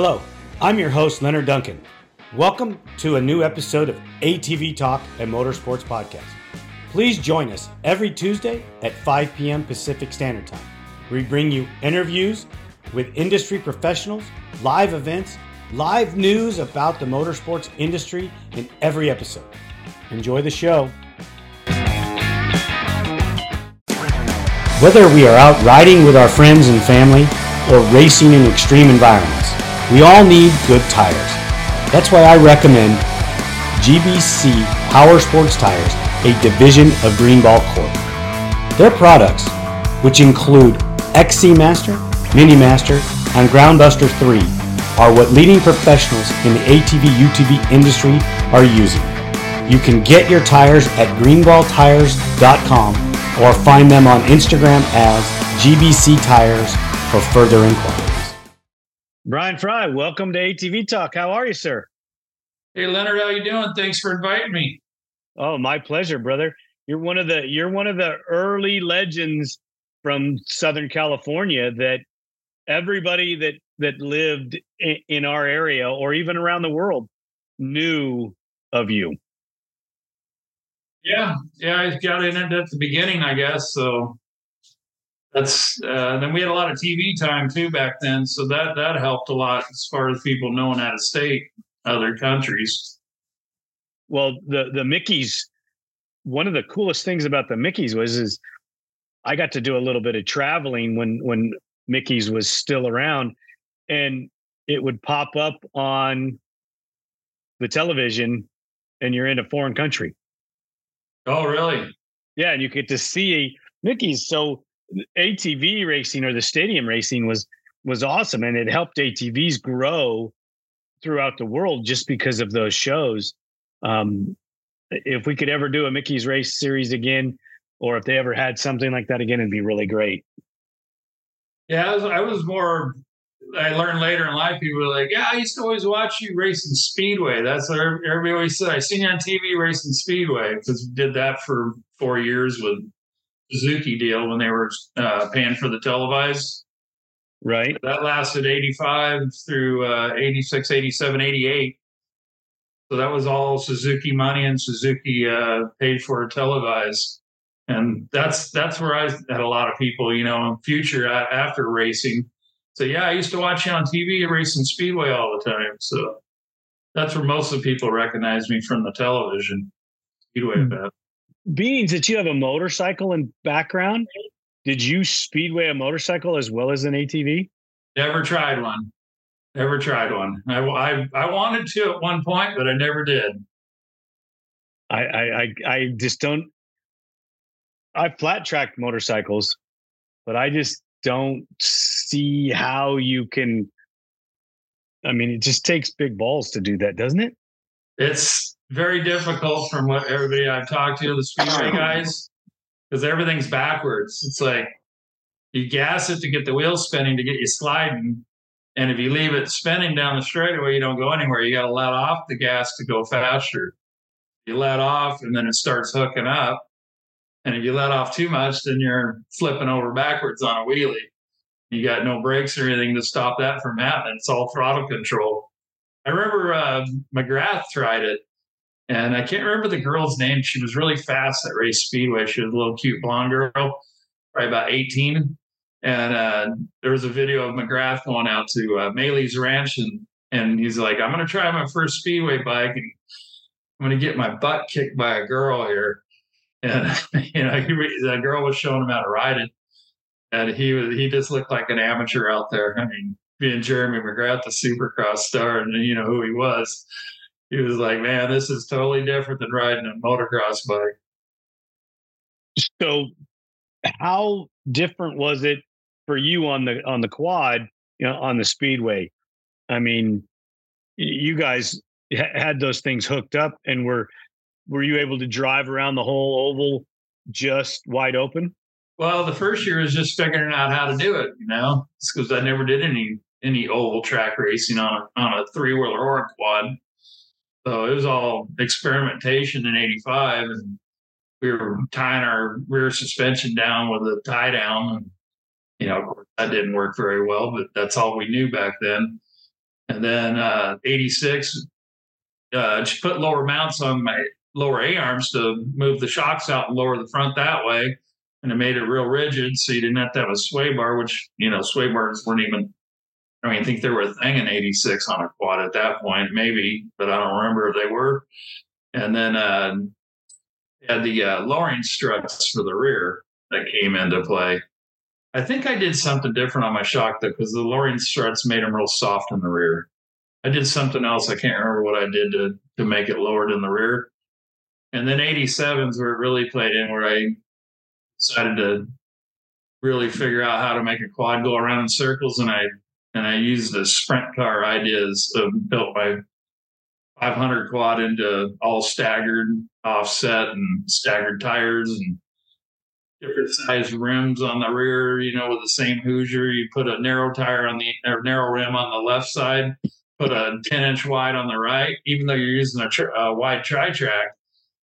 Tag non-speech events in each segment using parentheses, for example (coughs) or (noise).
Hello, I'm your host, Leonard Duncan. Welcome to a new episode of ATV Talk and Motorsports Podcast. Please join us every Tuesday at 5 p.m. Pacific Standard Time. We bring you interviews with industry professionals, live events, live news about the motorsports industry in every episode. Enjoy the show. Whether we are out riding with our friends and family or racing in extreme environments, we all need good tires. That's why I recommend GBC Power Sports Tires, a division of Greenball Corp. Their products, which include XC Master, Mini Master, and Groundbuster 3, are what leading professionals in the ATV UTV industry are using. You can get your tires at greenballtires.com or find them on Instagram as GBC Tires for further inquiries. Brian Fry, welcome to ATV Talk. How are you, sir? Hey Leonard, how you doing? Thanks for inviting me. Oh, my pleasure, brother. You're one of the you're one of the early legends from Southern California that everybody that that lived in, in our area or even around the world knew of you. Yeah, yeah, I got in it at the beginning, I guess. So that's uh, then we had a lot of TV time too back then, so that that helped a lot as far as people knowing out of state, other countries. Well, the the Mickeys, one of the coolest things about the Mickeys was is I got to do a little bit of traveling when when Mickeys was still around, and it would pop up on the television, and you're in a foreign country. Oh, really? Yeah, and you get to see Mickeys. So ATV racing or the stadium racing was was awesome, and it helped ATVs grow throughout the world just because of those shows. Um, if we could ever do a Mickey's Race series again, or if they ever had something like that again, it'd be really great. Yeah, I was, I was more I learned later in life, people were like, "Yeah, I used to always watch you racing Speedway." That's what everybody always said. I seen you on TV racing Speedway because did that for four years with Suzuki deal when they were uh, paying for the televised. Right. That lasted 85 through uh, 86, 87, 88. So that was all Suzuki money and Suzuki uh, paid for televised. And that's that's where I had a lot of people, you know, in future after racing so yeah, I used to watch you on TV racing speedway all the time. So that's where most of the people recognize me from the television speedway hmm. event. Beings that you have a motorcycle in background, did you speedway a motorcycle as well as an ATV? Never tried one. Never tried one. I, I, I wanted to at one point, but I never did. I, I, I just don't. I flat tracked motorcycles, but I just don't see how you can. I mean, it just takes big balls to do that, doesn't it? It's very difficult from what everybody I've talked to, the speedway guys, because everything's backwards. It's like you gas it to get the wheels spinning to get you sliding. And if you leave it spinning down the straightaway, you don't go anywhere. You got to let off the gas to go faster. You let off, and then it starts hooking up. And if you let off too much, then you're flipping over backwards on a wheelie. You got no brakes or anything to stop that from happening. It's all throttle control. I remember uh, McGrath tried it, and I can't remember the girl's name. She was really fast at Race Speedway. She was a little cute blonde girl, probably about 18. And uh, there was a video of McGrath going out to uh, Maley's Ranch, and and he's like, "I'm going to try my first speedway bike, and I'm going to get my butt kicked by a girl here." And (laughs) you know, he, the girl was showing him how to ride it, and he was he just looked like an amateur out there. I mean, being Jeremy McGrath, the Supercross star, and you know who he was. He was like, "Man, this is totally different than riding a motocross bike." So, how different was it for you on the on the quad, you know, on the speedway? I mean, you guys had those things hooked up and were were you able to drive around the whole oval just wide open? Well, the first year was just figuring out how to do it, you know, because I never did any any oval track racing on a, on a three wheeler or a quad. So it was all experimentation in '85, and we were tying our rear suspension down with a tie down, and you know that didn't work very well, but that's all we knew back then. And then uh, 86, uh, just put lower mounts on my lower A arms to move the shocks out and lower the front that way. And it made it real rigid. So you didn't have to have a sway bar, which, you know, sway bars weren't even, I mean, I think they were a thing in 86 on a quad at that point, maybe, but I don't remember if they were. And then uh, had the uh, lowering struts for the rear that came into play. I think I did something different on my shock though, because the lowering struts made them real soft in the rear. I did something else. I can't remember what I did to to make it lowered in the rear. And then 87s where it really played in, where I decided to really figure out how to make a quad go around in circles, and I and I used the sprint car ideas of built my 500 quad into all staggered offset and staggered tires and different size rims on the rear, you know, with the same Hoosier. You put a narrow tire on the or narrow rim on the left side, put a 10 inch wide on the right, even though you're using a, a wide tri track.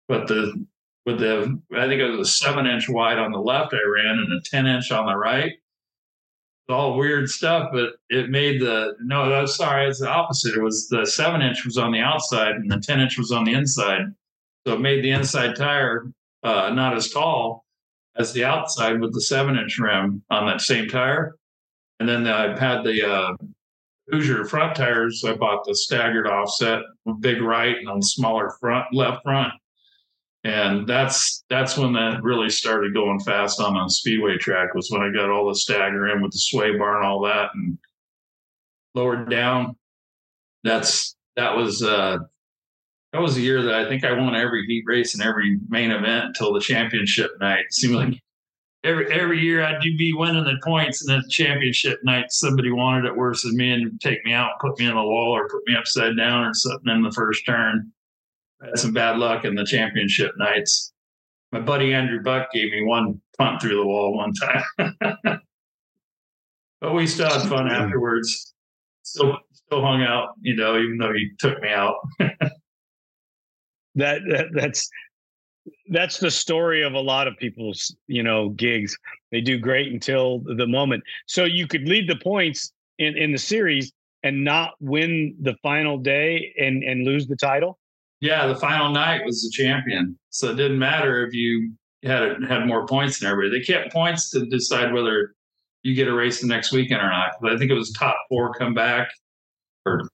But the with the I think it was a seven inch wide on the left I ran and a 10 inch on the right. All weird stuff, but it made the no, sorry, it's the opposite. It was the seven inch was on the outside and the 10 inch was on the inside. So it made the inside tire uh, not as tall as the outside with the seven inch rim on that same tire. And then I had the uh, Hoosier front tires. I bought the staggered offset, big right and on smaller front, left front. And that's that's when that really started going fast on a speedway track was when I got all the stagger in with the sway bar and all that and lowered down. That's that was uh that was a year that I think I won every heat race and every main event until the championship night. It seemed like every every year I'd be winning the points, and then the championship night somebody wanted it worse than me and take me out, put me in the wall, or put me upside down, or something in the first turn. I had some bad luck in the championship nights. My buddy Andrew Buck gave me one punt through the wall one time, (laughs) but we still had fun mm-hmm. afterwards. Still, still hung out, you know, even though he took me out. (laughs) that, that that's that's the story of a lot of people's you know gigs they do great until the moment so you could lead the points in in the series and not win the final day and and lose the title yeah the final night was the champion so it didn't matter if you had had more points than everybody they kept points to decide whether you get a race the next weekend or not but i think it was top four come back or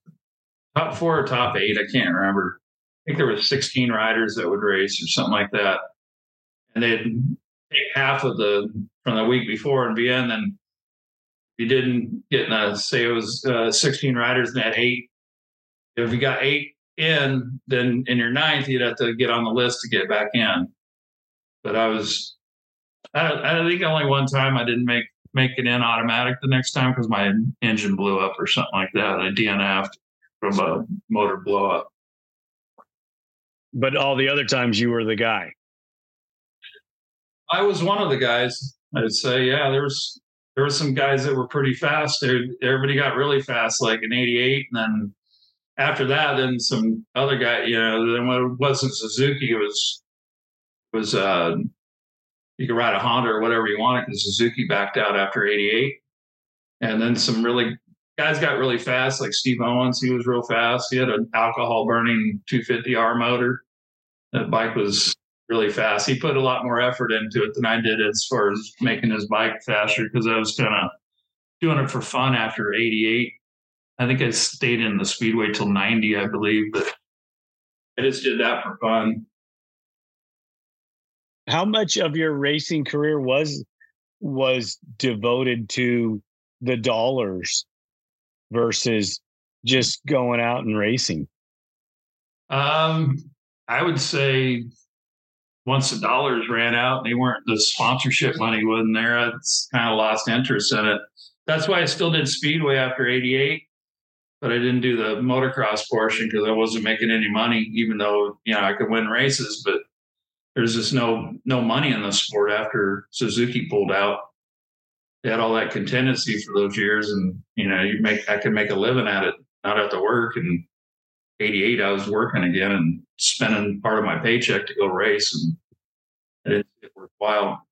top four or top eight i can't remember I think there were 16 riders that would race or something like that. And they'd take half of the from the week before and be in. And you didn't get in a, say it was uh, 16 riders and had eight. If you got eight in, then in your ninth, you'd have to get on the list to get back in. But I was, I, I think only one time I didn't make make it in automatic the next time because my engine blew up or something like that. I DNF'd from a motor blow up but all the other times you were the guy. I was one of the guys. I'd say, yeah, there was there were some guys that were pretty fast. Everybody got really fast, like in '88, and then after that, then some other guy. You know, then it wasn't Suzuki, it was was uh, you could ride a Honda or whatever you wanted because Suzuki backed out after '88, and then some really guys got really fast, like Steve Owens. He was real fast. He had an alcohol burning 250R motor. That bike was really fast. He put a lot more effort into it than I did as far as making his bike faster because I was kind of doing it for fun after 88. I think I stayed in the speedway till 90, I believe, but I just did that for fun. How much of your racing career was was devoted to the dollars versus just going out and racing? Um, I would say once the dollars ran out, they weren't the sponsorship money wasn't there. I kind of lost interest in it. That's why I still did speedway after '88, but I didn't do the motocross portion because I wasn't making any money. Even though you know I could win races, but there's just no no money in the sport after Suzuki pulled out they had all that contingency for those years, and you know, you make I could make a living at it, not have to work. And '88, I was working again and spending part of my paycheck to go race, and it, it worthwhile.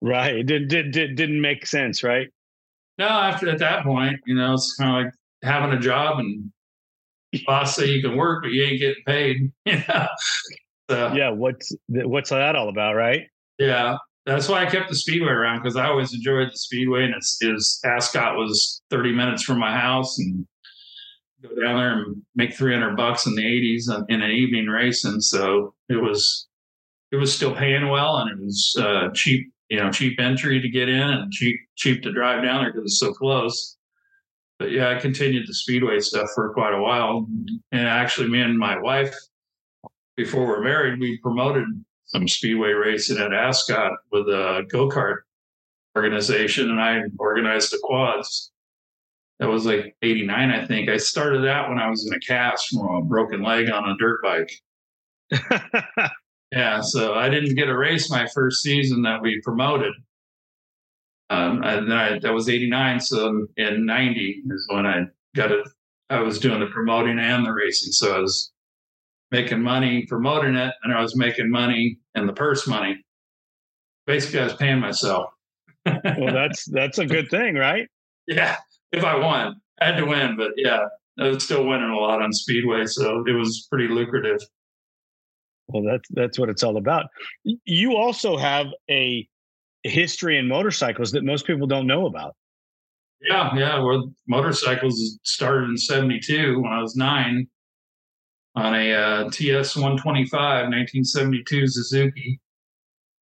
Right. Did, did, did, didn't make sense, right? No, after at that point, you know, it's kind of like having a job and boss say you can work, but you ain't getting paid. (laughs) yeah. So, yeah. What's what's that all about, right? Yeah. That's why I kept the speedway around because I always enjoyed the speedway, and it's is Ascot was 30 minutes from my house, and go down there and make 300 bucks in the 80s in an evening race, and So it was it was still paying well, and it was uh, cheap, you know, cheap entry to get in, and cheap cheap to drive down there because it's so close. But yeah, I continued the speedway stuff for quite a while, and actually, me and my wife, before we're married, we promoted some speedway racing at Ascot with a go kart organization, and I organized the quads. That was like '89, I think. I started that when I was in a cast from a broken leg on a dirt bike. (laughs) yeah, so I didn't get a race my first season that we promoted. Um, and then I, that was '89. So in '90 is when I got it. I was doing the promoting and the racing, so I was making money promoting it, and I was making money in the purse money. Basically, I was paying myself. well, that's that's a good thing, right? (laughs) Yeah, if I won, I had to win, but yeah, I was still winning a lot on Speedway, so it was pretty lucrative. Well, that's that's what it's all about. You also have a history in motorcycles that most people don't know about. Yeah, yeah. Well, motorcycles started in '72 when I was nine on a uh, TS 125 1972 Suzuki.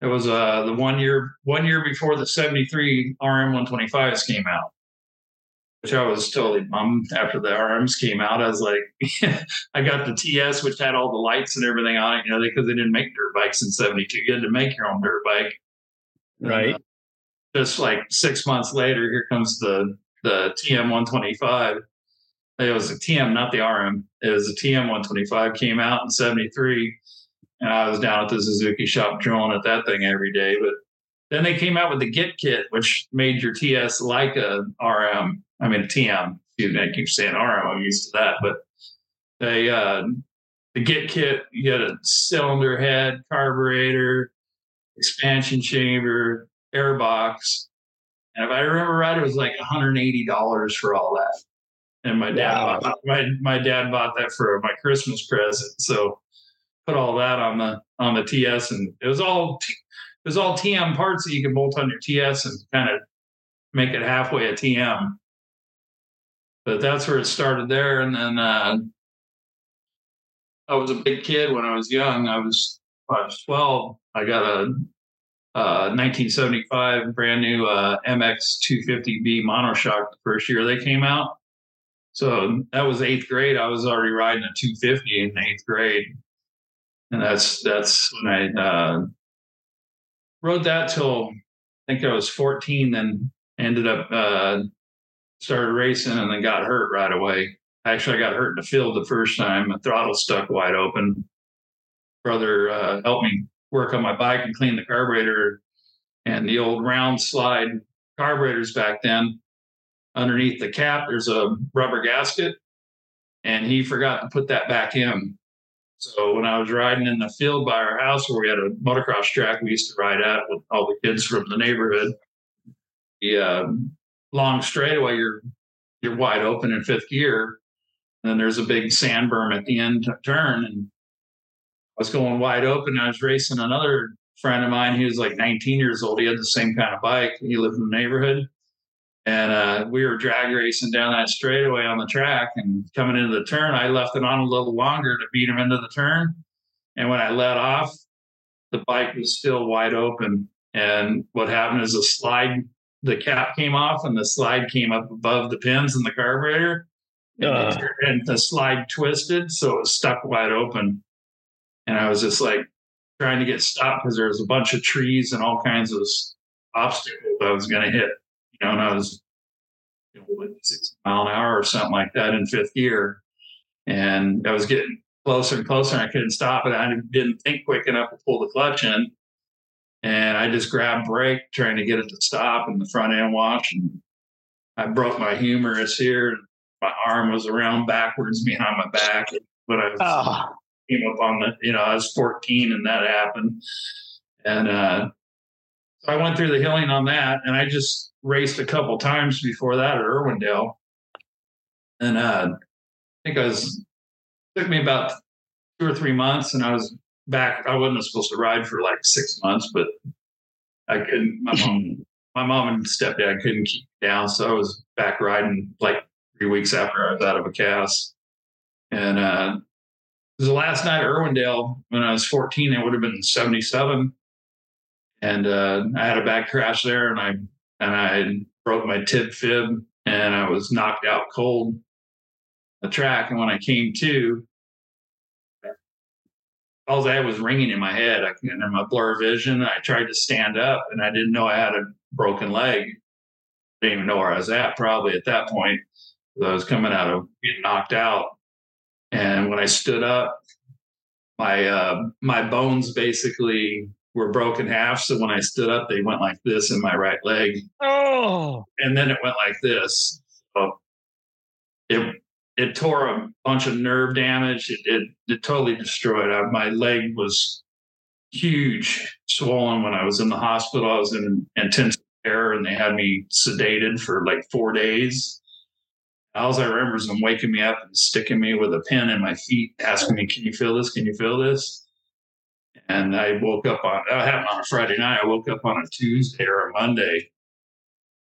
It was uh, the one year one year before the 73 RM 125s came out, which I was totally bummed after the RMs came out. I was like, (laughs) I got the TS, which had all the lights and everything on it, you know, because they didn't make dirt bikes in 72. You had to make your own dirt bike. Right. And, uh, just like six months later, here comes the the TM 125 it was a TM, not the RM. It was a TM 125 came out in 73. And I was down at the Suzuki shop drilling at that thing every day. But then they came out with the Git kit, which made your TS like a RM. I mean, TM. Excuse me, I keep saying RM. I'm used to that. But they, uh, the Git kit, you had a cylinder head, carburetor, expansion chamber, airbox. And if I remember right, it was like $180 for all that and my dad wow. bought, my my dad bought that for my Christmas present. So put all that on the on the TS, and it was all it was all TM parts that you could bolt on your TS and kind of make it halfway a TM. But that's where it started there, and then uh, I was a big kid when I was young. I was I was twelve. I got a uh, 1975 brand new uh, MX 250B monoshock the first year they came out. So that was eighth grade. I was already riding a 250 in eighth grade, and that's that's when I uh, rode that till I think I was 14. Then ended up uh, started racing, and then got hurt right away. Actually, I got hurt in the field the first time. My throttle stuck wide open. Brother uh, helped me work on my bike and clean the carburetor and the old round slide carburetors back then underneath the cap, there's a rubber gasket, and he forgot to put that back in. So when I was riding in the field by our house where we had a motocross track we used to ride at with all the kids from the neighborhood, the uh, long straightaway, you're you're wide open in fifth gear, and then there's a big sand berm at the end turn, and I was going wide open. I was racing another friend of mine. He was like 19 years old. He had the same kind of bike. He lived in the neighborhood and uh, we were drag racing down that straightaway on the track and coming into the turn, I left it on a little longer to beat him into the turn. And when I let off, the bike was still wide open. And what happened is a slide, the cap came off and the slide came up above the pins in the carburetor. Uh. And the slide twisted, so it was stuck wide open. And I was just like trying to get stopped because there was a bunch of trees and all kinds of obstacles I was going to hit you know, and I was you know, like six mile an hour or something like that in fifth gear. And I was getting closer and closer and I couldn't stop it. I didn't think quick enough to pull the clutch in. And I just grabbed brake trying to get it to stop in the front end wash. And I broke my humerus here. And my arm was around backwards behind my back. But I was, oh. came up on the, you know, I was 14 and that happened. And uh, so I went through the healing on that. And I just raced a couple times before that at Irwindale. And uh, I think I was took me about two or three months, and I was back. I wasn't supposed to ride for like six months, but I couldn't. My mom, (laughs) my mom and stepdad couldn't keep me down, so I was back riding like three weeks after I was out of a cast. And uh, it was the last night at Irwindale when I was 14. It would have been 77, and uh, I had a back crash there, and I and I broke my tib fib, and I was knocked out cold. The track, and when I came to, all I had was ringing in my head I, and in my blur vision. I tried to stand up and I didn't know I had a broken leg. I didn't even know where I was at probably at that point. I was coming out of being knocked out. And when I stood up, my uh, my bones basically were broken half. So when I stood up, they went like this in my right leg. Oh. And then it went like this. So it it tore a bunch of nerve damage. It, it, it totally destroyed. I, my leg was huge, swollen when I was in the hospital. I was in intensive care and they had me sedated for like four days. All I remember is them waking me up and sticking me with a pin in my feet, asking me, Can you feel this? Can you feel this? And I woke up on that happened on a Friday night. I woke up on a Tuesday or a Monday.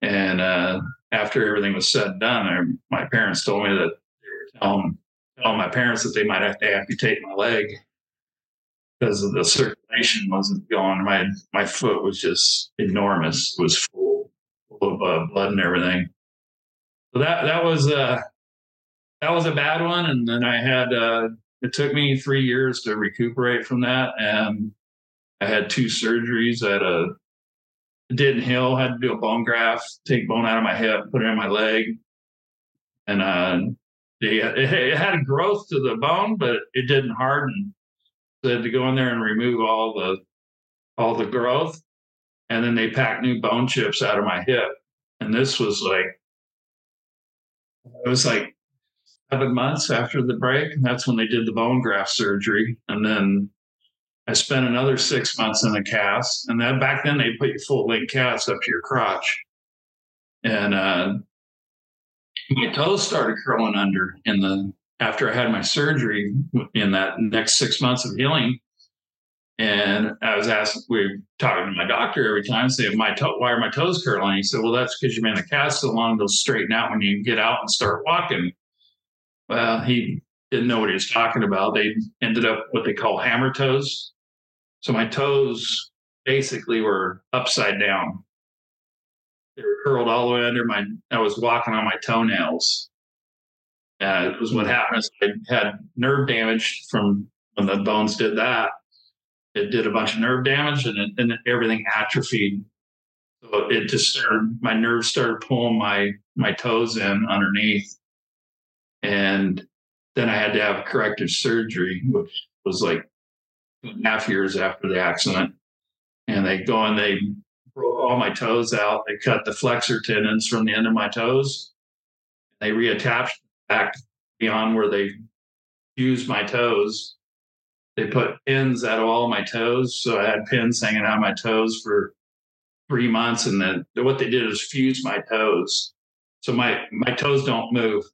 And uh, after everything was said and done, I, my parents told me that tell my parents that they might have to amputate my leg because of the circulation wasn't going. My my foot was just enormous. It was full, full of uh, blood and everything. So that that was uh that was a bad one. And then I had uh, it took me three years to recuperate from that, and I had two surgeries. I a didn't heal. Had to do a bone graft, take bone out of my hip, put it in my leg, and uh, they, (laughs) it had growth to the bone, but it didn't harden. So they had to go in there and remove all the all the growth, and then they packed new bone chips out of my hip. And this was like it was like seven months after the break. And that's when they did the bone graft surgery. And then I spent another six months in a cast. And then back then they put you full length cast up to your crotch. And uh, my toes started curling under in the after I had my surgery in that next six months of healing. And I was asked, we were talking to my doctor every time, saying, my toe, why are my toes curling? He said, well, that's because you've been in a cast so long, they'll straighten out when you get out and start walking. Well, he didn't know what he was talking about. They ended up what they call hammer toes. So my toes basically were upside down they were curled all the way under my. I was walking on my toenails. Uh, it was what happened. I had nerve damage from when the bones did that. It did a bunch of nerve damage, and, it, and everything atrophied. So it just started. My nerves started pulling my my toes in underneath, and then I had to have corrective surgery, which was like two and a half years after the accident. And they go and they all my toes out. They cut the flexor tendons from the end of my toes. They reattached back beyond where they fused my toes. They put pins out of all my toes. So I had pins hanging out of my toes for three months. And then what they did is fuse my toes. So my, my toes don't move.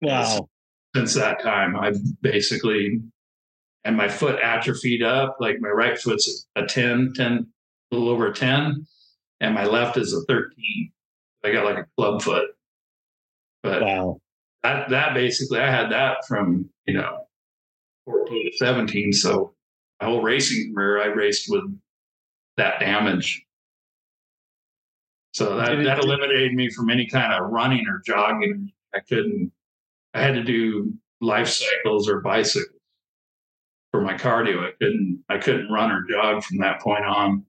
Wow. Since that time, I basically, and my foot atrophied up. Like my right foot's a 10, 10, a little over a 10, and my left is a 13. I got like a club foot. But wow. that that basically I had that from, you know, 14 to 17. So my whole racing career I raced with that damage. So that, that eliminated me from any kind of running or jogging. I couldn't I had to do life cycles or bicycles for my cardio. I couldn't I couldn't run or jog from that point on.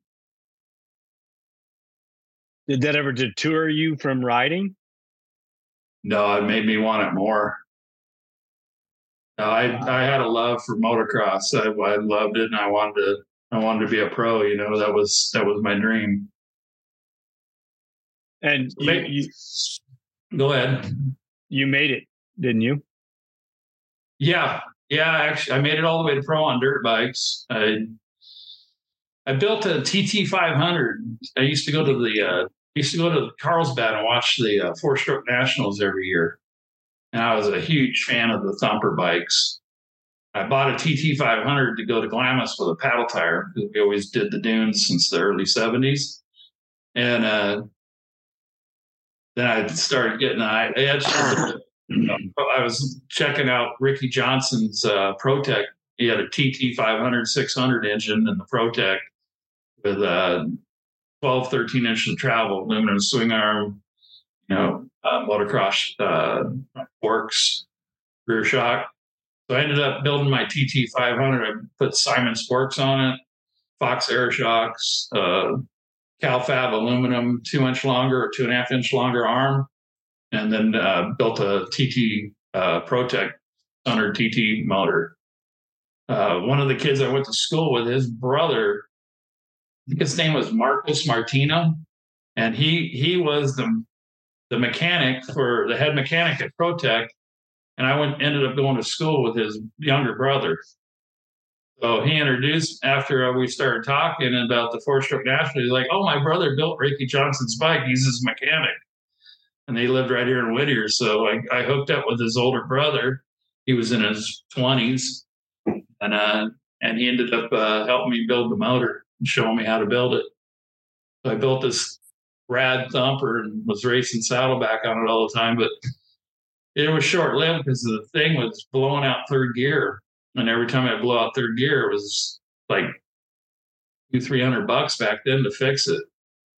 Did that ever deter you from riding? No, it made me want it more. No, I I had a love for motocross. I, I loved it, and I wanted to I wanted to be a pro. You know, that was that was my dream. And you, you, go ahead. You made it, didn't you? Yeah, yeah. Actually, I made it all the way to pro on dirt bikes. I I built a TT 500. I used to go to the uh, used to go to Carlsbad and watch the uh, four stroke nationals every year. and I was a huge fan of the Thumper bikes. I bought a TT 500 to go to Glamis with a paddle tire we always did the dunes since the early 70s. And uh, then I started getting I I was checking out Ricky Johnson's uh, ProTech. He had a TT 500 600 engine in the ProTech with a 12, 13 inch of travel, aluminum swing arm, you know, uh, motocross uh, forks, rear shock. So I ended up building my TT 500. I put Simon's forks on it, Fox air shocks, uh, Calfab aluminum, two inch longer or two and a half inch longer arm, and then uh, built a TT uh, ProTech 100 TT motor. Uh, one of the kids I went to school with, his brother, his name was Marcos Martino, and he he was the the mechanic for the head mechanic at ProTech, and I went ended up going to school with his younger brother. So he introduced after we started talking about the four stroke national. He's like, "Oh, my brother built Ricky Johnson's bike. He's his mechanic." and they lived right here in Whittier. So I, I hooked up with his older brother. He was in his twenties, and uh, and he ended up uh, helping me build the motor and showing me how to build it. I built this rad thumper and was racing saddleback on it all the time, but it was short lived because the thing was blowing out third gear, and every time I blow out third gear, it was like two three hundred bucks back then to fix it,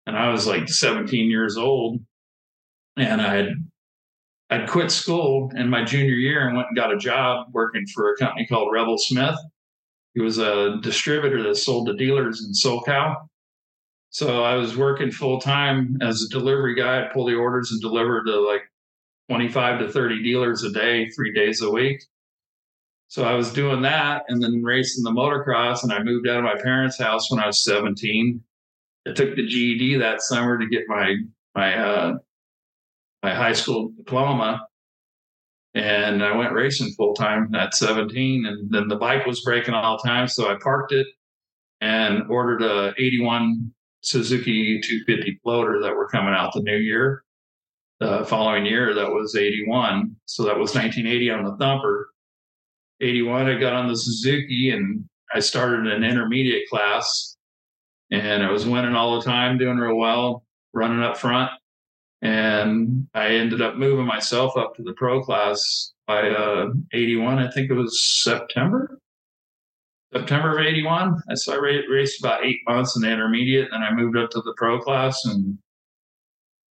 and I was like 17 years old and I'd I'd quit school in my junior year and went and got a job working for a company called Rebel Smith. He was a distributor that sold to dealers in SoCal. So I was working full time as a delivery guy. I'd pull the orders and deliver to like 25 to 30 dealers a day, three days a week. So I was doing that and then racing the motocross. And I moved out of my parents' house when I was 17. I took the GED that summer to get my my uh, my high school diploma and I went racing full time at 17. And then the bike was breaking all the time. So I parked it and ordered a 81 Suzuki 250 floater that were coming out the new year. The following year, that was 81. So that was 1980 on the thumper. 81, I got on the Suzuki and I started an intermediate class and I was winning all the time, doing real well, running up front and I ended up moving myself up to the pro class by uh, 81. I think it was September, September of 81. So I raced about eight months in the intermediate, and I moved up to the pro class. And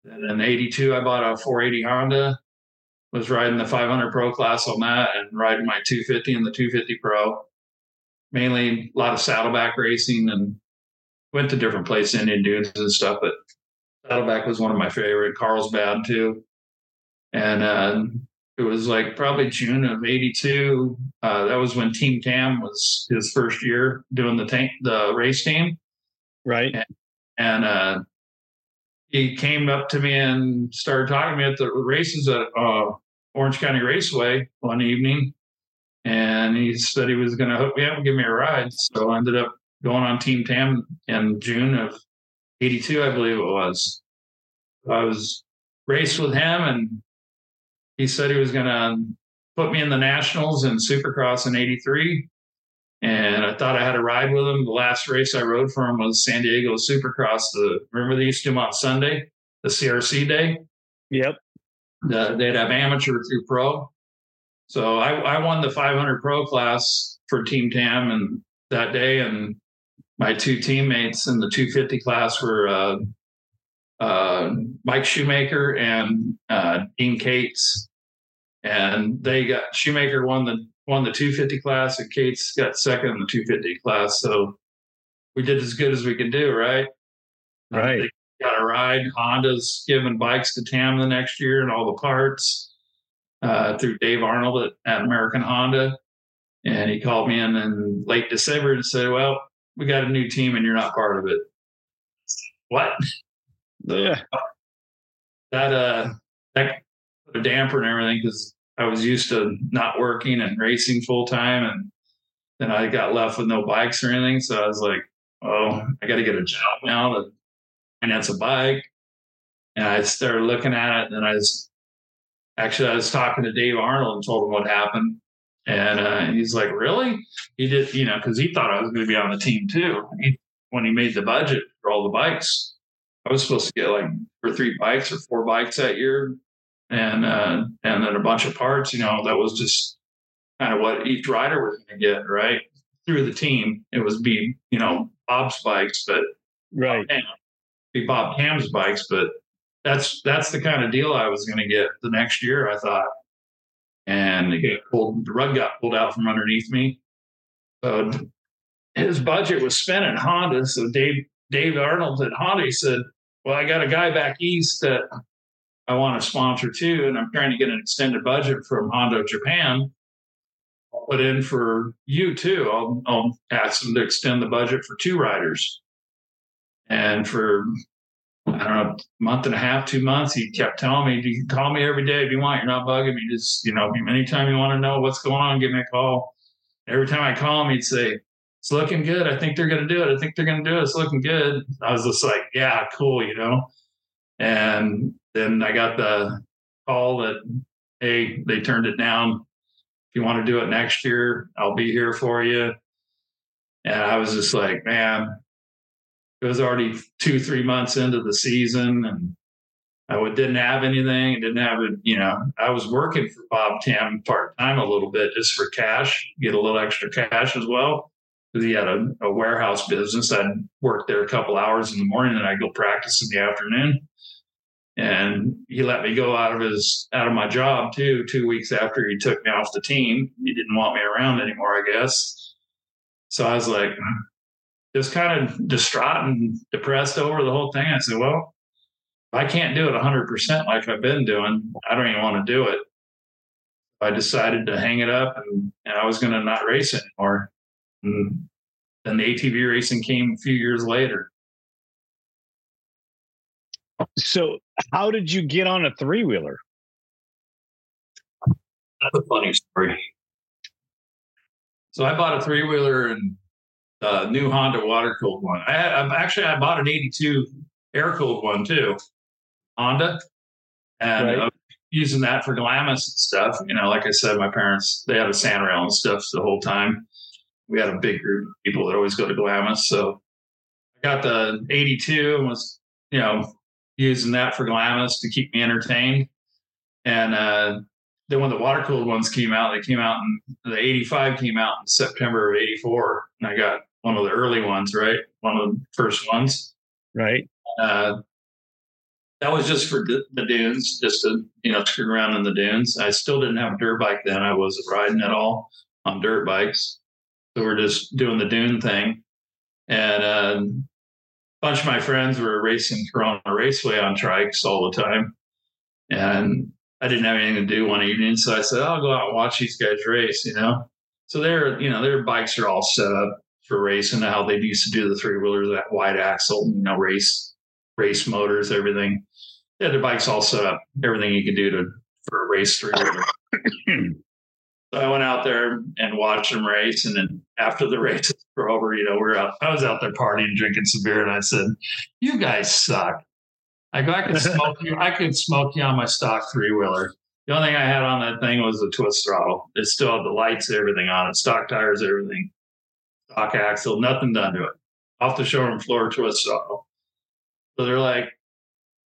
then in 82, I bought a 480 Honda, was riding the 500 pro class on that, and riding my 250 and the 250 pro. Mainly a lot of saddleback racing and went to different places, Indian dunes and stuff, but Saddleback was one of my favorite. Carlsbad too, and uh, it was like probably June of '82. Uh, that was when Team Tam was his first year doing the tank, the race team, right? And, and uh, he came up to me and started talking to me at the races at uh, Orange County Raceway one evening, and he said he was going to hook me up and give me a ride. So I ended up going on Team Tam in June of 82, I believe it was. I was raced with him, and he said he was going to put me in the nationals and Supercross in '83. And I thought I had a ride with him. The last race I rode for him was San Diego Supercross. The remember they used to do on Sunday, the CRC day. Yep. The, they'd have amateur through pro. So I, I won the 500 pro class for Team Tam and that day, and my two teammates in the 250 class were uh, uh, Mike Shoemaker and uh, Dean Cates, and they got Shoemaker won the won the 250 class, and Cates got second in the 250 class. So we did as good as we could do, right? Right. They got a ride. Honda's giving bikes to Tam the next year and all the parts uh, through Dave Arnold at, at American Honda. And he called me in in late December and said, "Well, we got a new team and you're not part of it. What? Yeah. That uh that put a damper and everything because I was used to not working and racing full time and then I got left with no bikes or anything. So I was like, oh, I gotta get a job now to finance a bike. And I started looking at it and I was actually, I was talking to Dave Arnold and told him what happened. And uh, he's like, really? He did, you know, because he thought I was going to be on the team too. He, when he made the budget for all the bikes, I was supposed to get like for three bikes or four bikes that year, and uh, and then a bunch of parts. You know, that was just kind of what each rider was going to get right through the team. It was be you know Bob's bikes, but right, be Bob Tam's bikes, but that's that's the kind of deal I was going to get the next year. I thought, and pulled, the rug got pulled out from underneath me. So his budget was spent at Honda. So Dave Dave Arnold at Honda said, "Well, I got a guy back east that I want to sponsor too, and I'm trying to get an extended budget from Honda Japan. I'll put in for you too. I'll, I'll ask them to extend the budget for two riders." And for I don't know, month and a half, two months, he kept telling me, "You can call me every day if you want. You're not bugging me. Just you know, anytime you want to know what's going on, give me a call." Every time I call him, he'd say, "It's looking good. I think they're going to do it. I think they're going to do it. It's looking good." I was just like, "Yeah, cool," you know. And then I got the call that, "Hey, they turned it down. If you want to do it next year, I'll be here for you." And I was just like, "Man, it was already two, three months into the season and I didn't have anything. Didn't have it, you know, I was working for Bob Tam part time a little bit just for cash, get a little extra cash as well. Because he had a, a, warehouse business. I'd work there a couple hours in the morning and I'd go practice in the afternoon. And he let me go out of his out of my job too, two weeks after he took me off the team. He didn't want me around anymore, I guess. So I was like, just kind of distraught and depressed over the whole thing. I said, well, I can't do it 100% like I've been doing. I don't even want to do it. I decided to hang it up and, and I was going to not race anymore. And then the ATV racing came a few years later. So, how did you get on a three wheeler? That's a funny story. So, I bought a three wheeler and uh, new Honda water cooled one. I actually I bought an '82 air cooled one too, Honda, and right. uh, using that for Glamis and stuff. You know, like I said, my parents they had a sandrail and stuff the whole time. We had a big group of people that always go to Glamis, so I got the '82 and was you know using that for Glamis to keep me entertained. And uh, then when the water cooled ones came out, they came out in the 85 came out in September of 84. And I got one of the early ones, right? One of the first ones. Right. Uh, that was just for the dunes, just to, you know, screw around in the dunes. I still didn't have a dirt bike then. I wasn't riding at all on dirt bikes. So we're just doing the dune thing. And uh, a bunch of my friends were racing Corona Raceway on trikes all the time. And I didn't have anything to do one evening. So I said, I'll go out and watch these guys race, you know? So they're you know, their bikes are all set up for racing, how they used to do the three wheelers, that wide axle, you know, race, race motors, everything. Yeah, their bikes all set up, everything you can do to for a race three wheeler. (clears throat) so I went out there and watched them race. And then after the (laughs) races were over, you know, we are out, I was out there partying, drinking some beer, and I said, You guys suck. I go, I could (laughs) smoke you, I could smoke you on my stock three wheeler. The only thing I had on that thing was the twist throttle. It still had the lights, everything on it, stock tires, everything stock axle, nothing done to it. Off the showroom floor twist throttle. So they're like,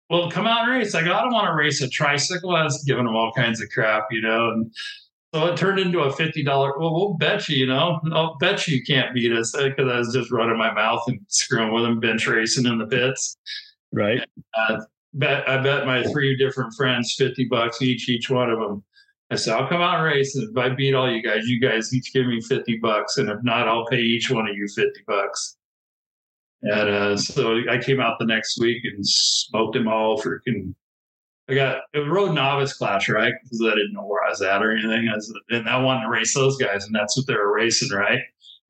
well, come out and race. I go, I don't want to race a tricycle. I was giving them all kinds of crap, you know. And so it turned into a $50, well, we'll bet you, you know, I'll bet you you can't beat us because I was just running my mouth and screwing with them, bench racing in the pits. Right. And, uh, bet I bet my three different friends 50 bucks each, each one of them. I said, I'll come out and race. And if I beat all you guys, you guys each give me 50 bucks. And if not, I'll pay each one of you 50 bucks. And uh, so I came out the next week and smoked them all freaking. I got a road novice class, right? Because I didn't know where I was at or anything. I was, and I wanted to race those guys, and that's what they were racing, right?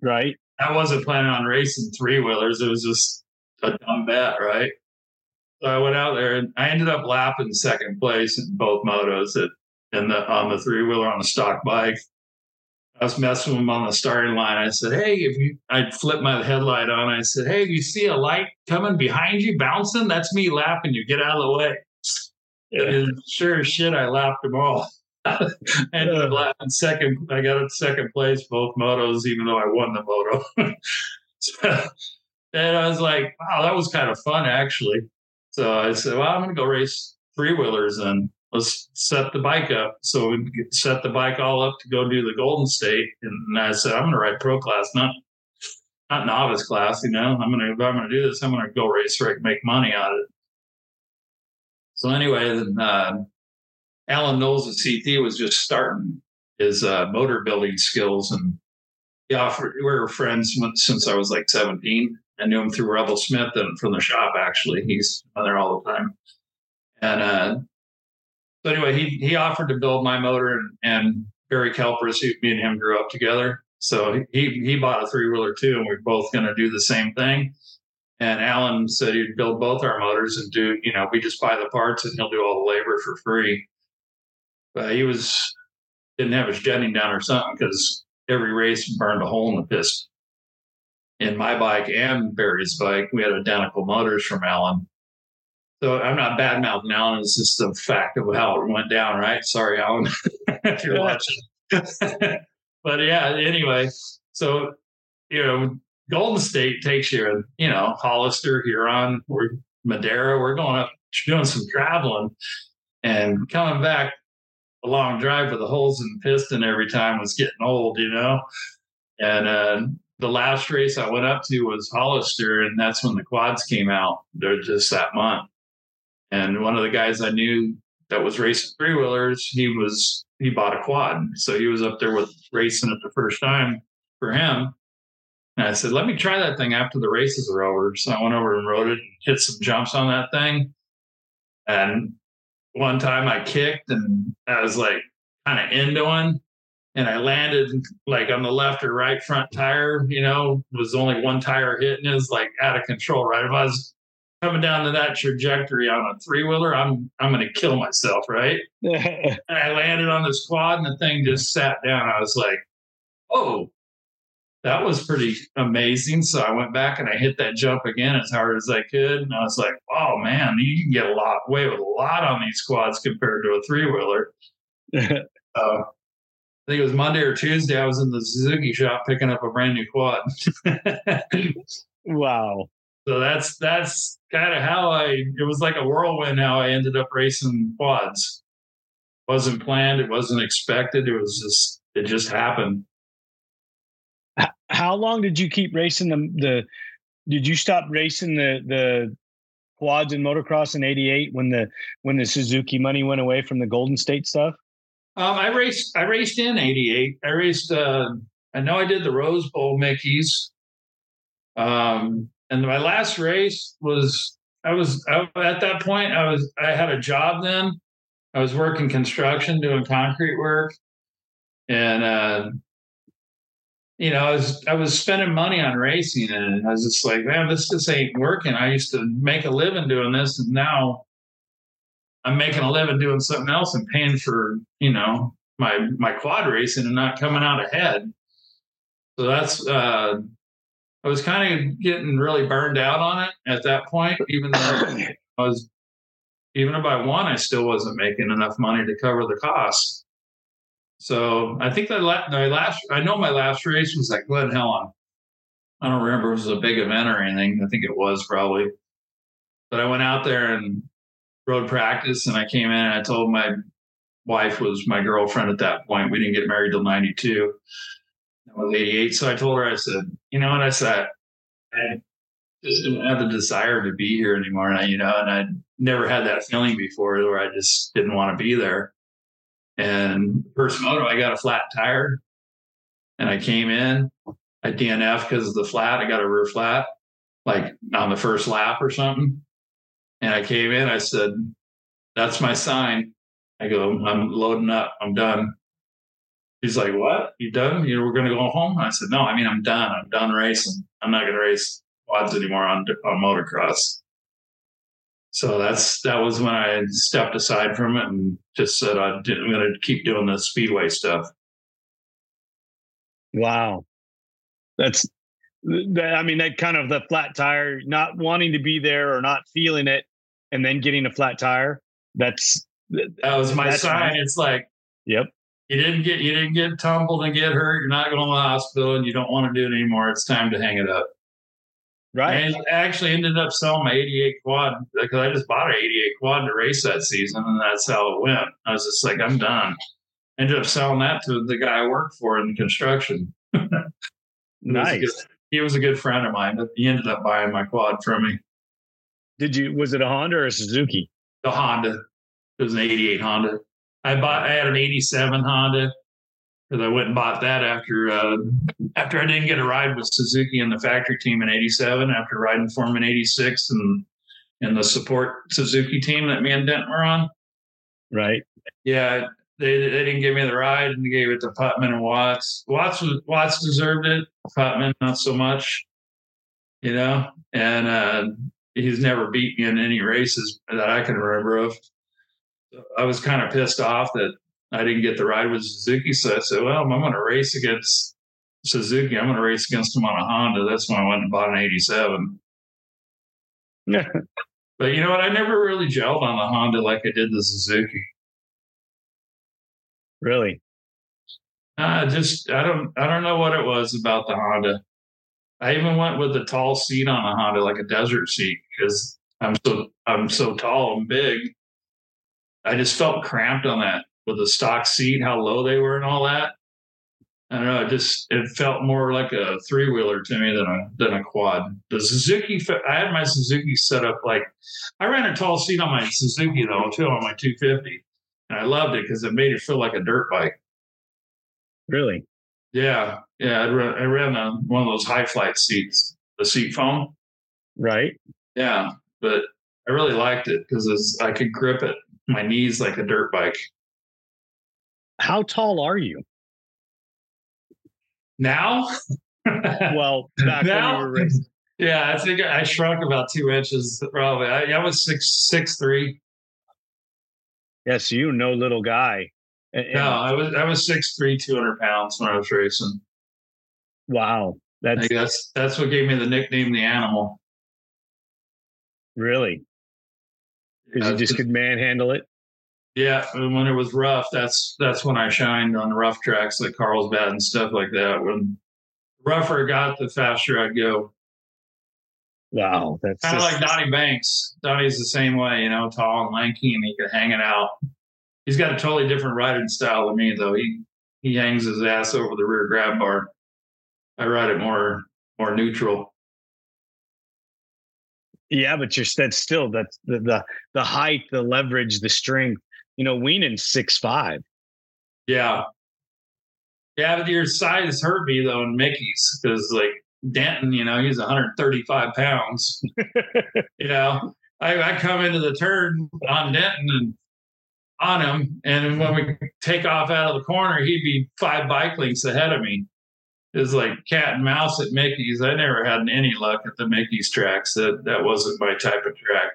Right. I wasn't planning on racing three wheelers. It was just a dumb bet, right? So I went out there and I ended up lapping second place in both motos. At and the on the three wheeler on the stock bike. I was messing with him on the starting line. I said, "Hey, if you," I flipped my headlight on. I said, "Hey, if you see a light coming behind you bouncing, that's me lapping you. Get out of the way." And sure as shit, I lapped them all. (laughs) I ended up second. I got a second place both motos, even though I won the moto. (laughs) so, and I was like, wow, that was kind of fun actually. So I said, well, I'm going to go race three wheelers and let's set the bike up. So we set the bike all up to go do the Golden State. And I said, I'm going to ride pro class, not not novice class. You know, I'm going to I'm going to do this, I'm going to go race can make money on it. So anyway, then uh, Alan Knowles at CT was just starting his uh, motor building skills, and he offered. We were friends since I was like 17. I knew him through Rebel Smith and from the shop. Actually, he's there all the time. And uh, so anyway, he he offered to build my motor, and, and Barry Kelpers, who me and him grew up together. So he he bought a three wheeler too, and we are both going to do the same thing. And Alan said he'd build both our motors and do, you know, we just buy the parts and he'll do all the labor for free. But he was didn't have his jetting down or something because every race burned a hole in the piston. In my bike and Barry's bike, we had identical motors from Alan. So I'm not bad mouthing Alan. It's just the fact of how it went down, right? Sorry, Alan, (laughs) if you're watching. (laughs) but yeah, anyway, so you know, Golden State takes you, you know, Hollister, Huron, we're Madera. We're going up, doing some traveling, and coming back a long drive with the holes in the piston every time was getting old, you know. And uh, the last race I went up to was Hollister, and that's when the quads came out. They're just that month. And one of the guys I knew that was racing three wheelers, he was he bought a quad, so he was up there with racing it the first time for him. And I said, let me try that thing after the races are over. So I went over and rode it, hit some jumps on that thing. And one time I kicked and I was like kind of into one and I landed like on the left or right front tire, you know, was only one tire hitting is like out of control, right? If I was coming down to that trajectory on a three wheeler, I'm I'm gonna kill myself, right? (laughs) and I landed on this quad and the thing just sat down. I was like, oh, that was pretty amazing. So I went back and I hit that jump again as hard as I could. And I was like, oh man, you can get a lot away with a lot on these quads compared to a three wheeler. (laughs) uh, I think it was Monday or Tuesday. I was in the Suzuki shop picking up a brand new quad. (laughs) wow. So that's that's kind of how I. It was like a whirlwind how I ended up racing quads. wasn't planned. It wasn't expected. It was just it just happened how long did you keep racing the the did you stop racing the the quads and motocross in 88 when the when the Suzuki money went away from the Golden State stuff? Um, I raced I raced in 88. I raced uh I know I did the Rose Bowl Mickeys. Um and my last race was I was I, at that point I was I had a job then. I was working construction doing concrete work. And uh you know, I was I was spending money on racing, and I was just like, man, this just ain't working. I used to make a living doing this, and now I'm making a living doing something else and paying for you know my my quad racing and not coming out ahead. So that's uh, I was kind of getting really burned out on it at that point, even though (coughs) I was even if I won, I still wasn't making enough money to cover the costs. So I think that my last, I know my last race was at Glen Helen. I don't remember if it was a big event or anything. I think it was probably. But I went out there and rode practice, and I came in and I told my wife was my girlfriend at that point. We didn't get married till '92. I was 88, so I told her, I said, you know what? I said, I just didn't have the desire to be here anymore, and I, you know, and I never had that feeling before where I just didn't want to be there. And first moto, I got a flat tire, and I came in. I DNF because of the flat. I got a rear flat, like on the first lap or something. And I came in. I said, "That's my sign." I go, "I'm loading up. I'm done." He's like, "What? You done? You we're going to go home?" I said, "No. I mean, I'm done. I'm done racing. I'm not going to race quads anymore on on motocross." so that's that was when I stepped aside from it and just said I am going to keep doing the speedway stuff. Wow, that's That, I mean that kind of the flat tire, not wanting to be there or not feeling it, and then getting a flat tire. That's that was my sign. It's like, yep, you didn't get you didn't get tumbled and get hurt. You're not going to the hospital, and you don't want to do it anymore. It's time to hang it up. Right. And I actually ended up selling my 88 quad because I just bought an 88 quad to race that season, and that's how it went. I was just like, I'm done. Ended up selling that to the guy I worked for in construction. (laughs) nice. Was good, he was a good friend of mine. but He ended up buying my quad from me. Did you? Was it a Honda or a Suzuki? The Honda. It was an 88 Honda. I bought. I had an 87 Honda because I went and bought that after uh, after I didn't get a ride with Suzuki and the factory team in '87. After riding for him in '86 and and the support Suzuki team that me and Dent were on. Right. Yeah, they they didn't give me the ride and they gave it to Putman and Watts. Watts was, Watts deserved it. Putman not so much. You know, and uh, he's never beat me in any races that I can remember of. I was kind of pissed off that I didn't get the ride with Suzuki. So I said, well, I'm going to race against Suzuki. I'm going to race against him on a Honda. That's when I went and bought an 87. Yeah. (laughs) but you know what? I never really gelled on the Honda like I did the Suzuki. Really? Uh, just I don't I don't know what it was about the Honda. I even went with the tall seat on a Honda, like a desert seat, because I'm so I'm so tall and big. I just felt cramped on that with the stock seat, how low they were and all that. I don't know. It just it felt more like a three wheeler to me than a than a quad. The Suzuki, I had my Suzuki set up like I ran a tall seat on my Suzuki though too on my 250, and I loved it because it made it feel like a dirt bike. Really? Yeah, yeah. I ran, I ran a, one of those high flight seats, the seat foam. Right. Yeah, but I really liked it because I could grip it my knees like a dirt bike. How tall are you? Now? (laughs) well, back now, when you were racing. Yeah, I think I shrunk about two inches probably. I, I was six six three. Yes, you no little guy. And, no, I was I was six three, two hundred pounds when I was racing. Wow, that's that's that's what gave me the nickname the animal. Really? Because you just could manhandle it. Yeah, when it was rough, that's that's when I shined on the rough tracks like Carlsbad and stuff like that. When rougher it got, the faster I'd go. Wow, that's kind of like Donnie Banks. Donnie's the same way, you know, tall and lanky, and he can hang it out. He's got a totally different riding style than me, though. He he hangs his ass over the rear grab bar. I ride it more more neutral. Yeah, but you're that's still that's the the the height, the leverage, the strength you know, Wienen's six five. Yeah. Yeah, but your size hurt me though in Mickey's because like Denton, you know, he's 135 pounds. (laughs) you know, I, I come into the turn on Denton and on him, and when we take off out of the corner, he'd be five bike lengths ahead of me. It's like cat and mouse at Mickey's. I never had any luck at the Mickey's tracks. That that wasn't my type of track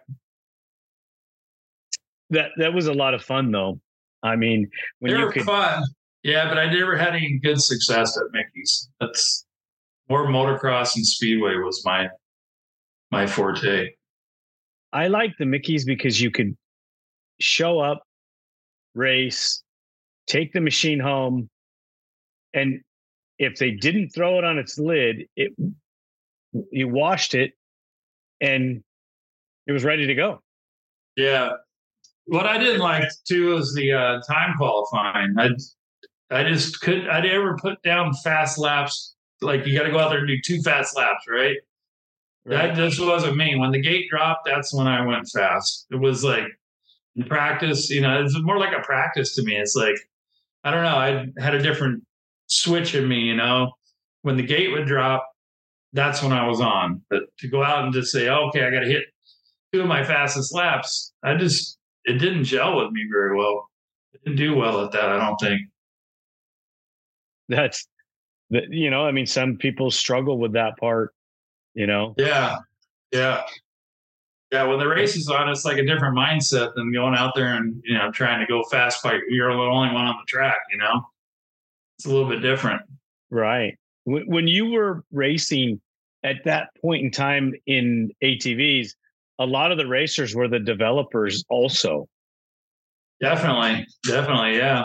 that that was a lot of fun though. I mean, when they you were could, fun, yeah, but I never had any good success at Mickey's. That's more motocross and speedway was my my forte. I like the Mickey's because you could show up, race, take the machine home, and if they didn't throw it on its lid, it you washed it and it was ready to go. Yeah, what I didn't like too was the uh, time qualifying. I I just couldn't I'd ever put down fast laps. Like you got to go out there and do two fast laps, right? right? That just wasn't me. When the gate dropped, that's when I went fast. It was like in practice, you know, it's more like a practice to me. It's like I don't know. I had a different switch in me, you know. When the gate would drop, that's when I was on. But to go out and just say, oh, okay, I got to hit two of my fastest laps, I just it didn't gel with me very well. It didn't do well at that. I don't think. That's, you know, I mean, some people struggle with that part. You know. Yeah, yeah, yeah. When the race is on, it's like a different mindset than going out there and you know trying to go fast. Fight. You're the only one on the track. You know, it's a little bit different. Right. When you were racing at that point in time in ATVs, a lot of the racers were the developers also. Definitely, definitely, yeah.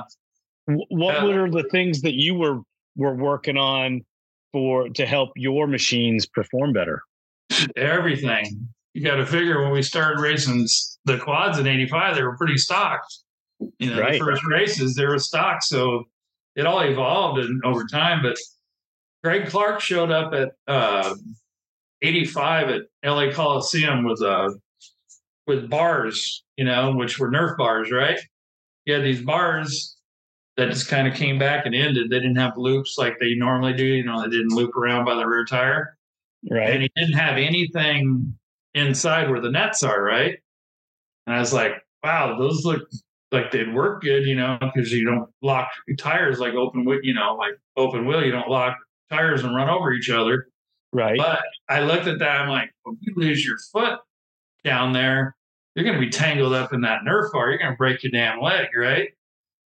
What yeah. were the things that you were were working on for to help your machines perform better? Everything. You got to figure when we started racing the quads in '85, they were pretty stocked. You know, right. the first races they were stocked, so it all evolved and over time. But Greg Clark showed up at uh, 85 at LA Coliseum with uh with bars, you know, which were Nerf bars, right? He had these bars that just kind of came back and ended. They didn't have loops like they normally do, you know, they didn't loop around by the rear tire. Right. And he didn't have anything inside where the nets are, right? And I was like, wow, those look like they'd work good, you know, because you don't lock tires like open wheel, you know, like open wheel, you don't lock tires and run over each other. Right. But I looked at that, I'm like, well, if you lose your foot down there, you're going to be tangled up in that Nerf bar. You're going to break your damn leg, right?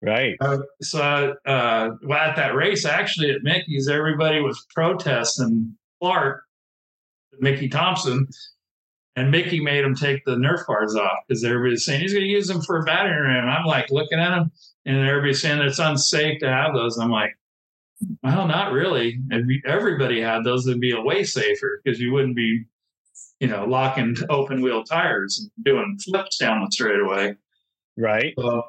Right. Uh, so uh, well, at that race, actually at Mickey's, everybody was protesting Clark, Mickey Thompson, and Mickey made him take the Nerf bars off because everybody's saying he's going to use them for a battery ram. I'm like looking at him, and everybody's saying it's unsafe to have those. I'm like, well, not really. If everybody had those, it'd be a way safer because you wouldn't be, you know, locking (laughs) open wheel tires and doing flips down the straightaway. Right. So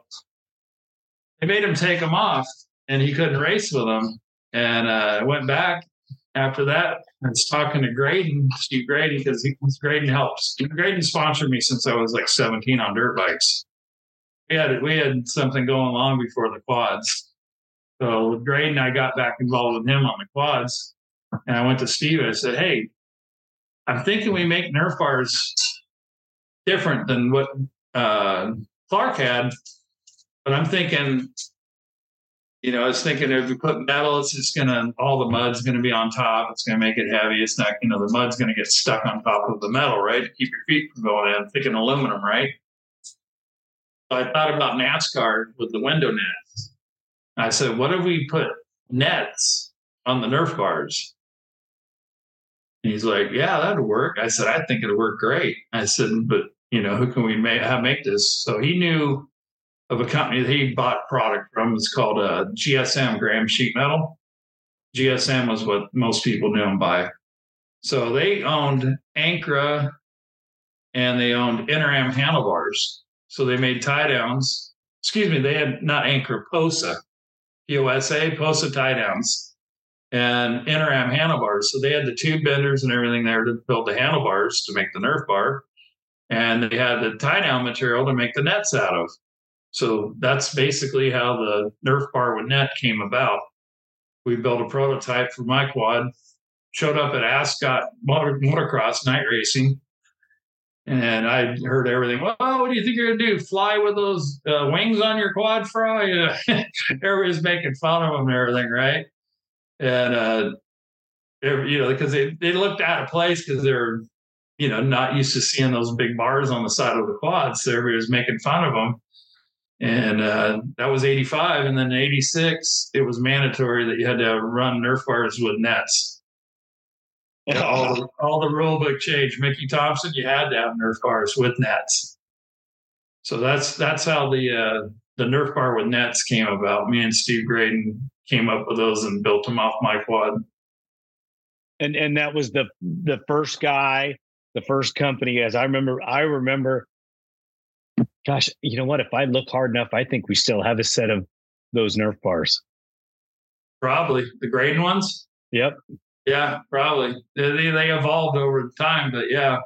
they made him take them off, and he couldn't race with them. And uh, I went back after that. I was talking to Graydon, Steve Graydon, because Graydon helps. Graydon sponsored me since I was like 17 on dirt bikes. We had we had something going long before the quads so with Graydon, I got back involved with him on the quads. And I went to Steve and I said, Hey, I'm thinking we make Nerf bars different than what uh, Clark had. But I'm thinking, you know, I was thinking if you put metal, it's just gonna all the mud's gonna be on top. It's gonna make it heavy. It's not, you know, the mud's gonna get stuck on top of the metal, right? To keep your feet from going in. Thinking aluminum, right? So I thought about NASCAR with the window nets. I said, what if we put nets on the Nerf bars? And he's like, yeah, that'd work. I said, I think it'd work great. I said, but you know, who can we make, how make this? So he knew of a company that he bought product from. It's called uh, GSM, Graham Sheet Metal. GSM was what most people knew him by. So they owned Ancra and they owned Interam handlebars. So they made tie downs. Excuse me, they had not Ancra, POSA. POSA, POSA tie downs, and Interam handlebars. So they had the tube benders and everything there to build the handlebars to make the Nerf bar. And they had the tie down material to make the nets out of. So that's basically how the Nerf bar with net came about. We built a prototype for my quad, showed up at Ascot Motor, Motocross night racing, and I heard everything. Well, what do you think you're gonna do? Fly with those uh, wings on your quad, fry? (laughs) Everybody's making fun of them and everything, right? And uh, you know, because they they looked out of place because they're you know not used to seeing those big bars on the side of the quad, so everybody was making fun of them. And uh, that was 85. And then 86, it was mandatory that you had to run Nerf bars with nets all, the, all the rule book changed. Mickey Thompson, you had to have Nerf bars with nets. So that's that's how the uh, the Nerf bar with nets came about. Me and Steve Graydon came up with those and built them off my quad. And and that was the the first guy, the first company. As I remember, I remember. Gosh, you know what? If I look hard enough, I think we still have a set of those Nerf bars. Probably the Graydon ones. Yep. Yeah, probably. They, they evolved over time, but yeah,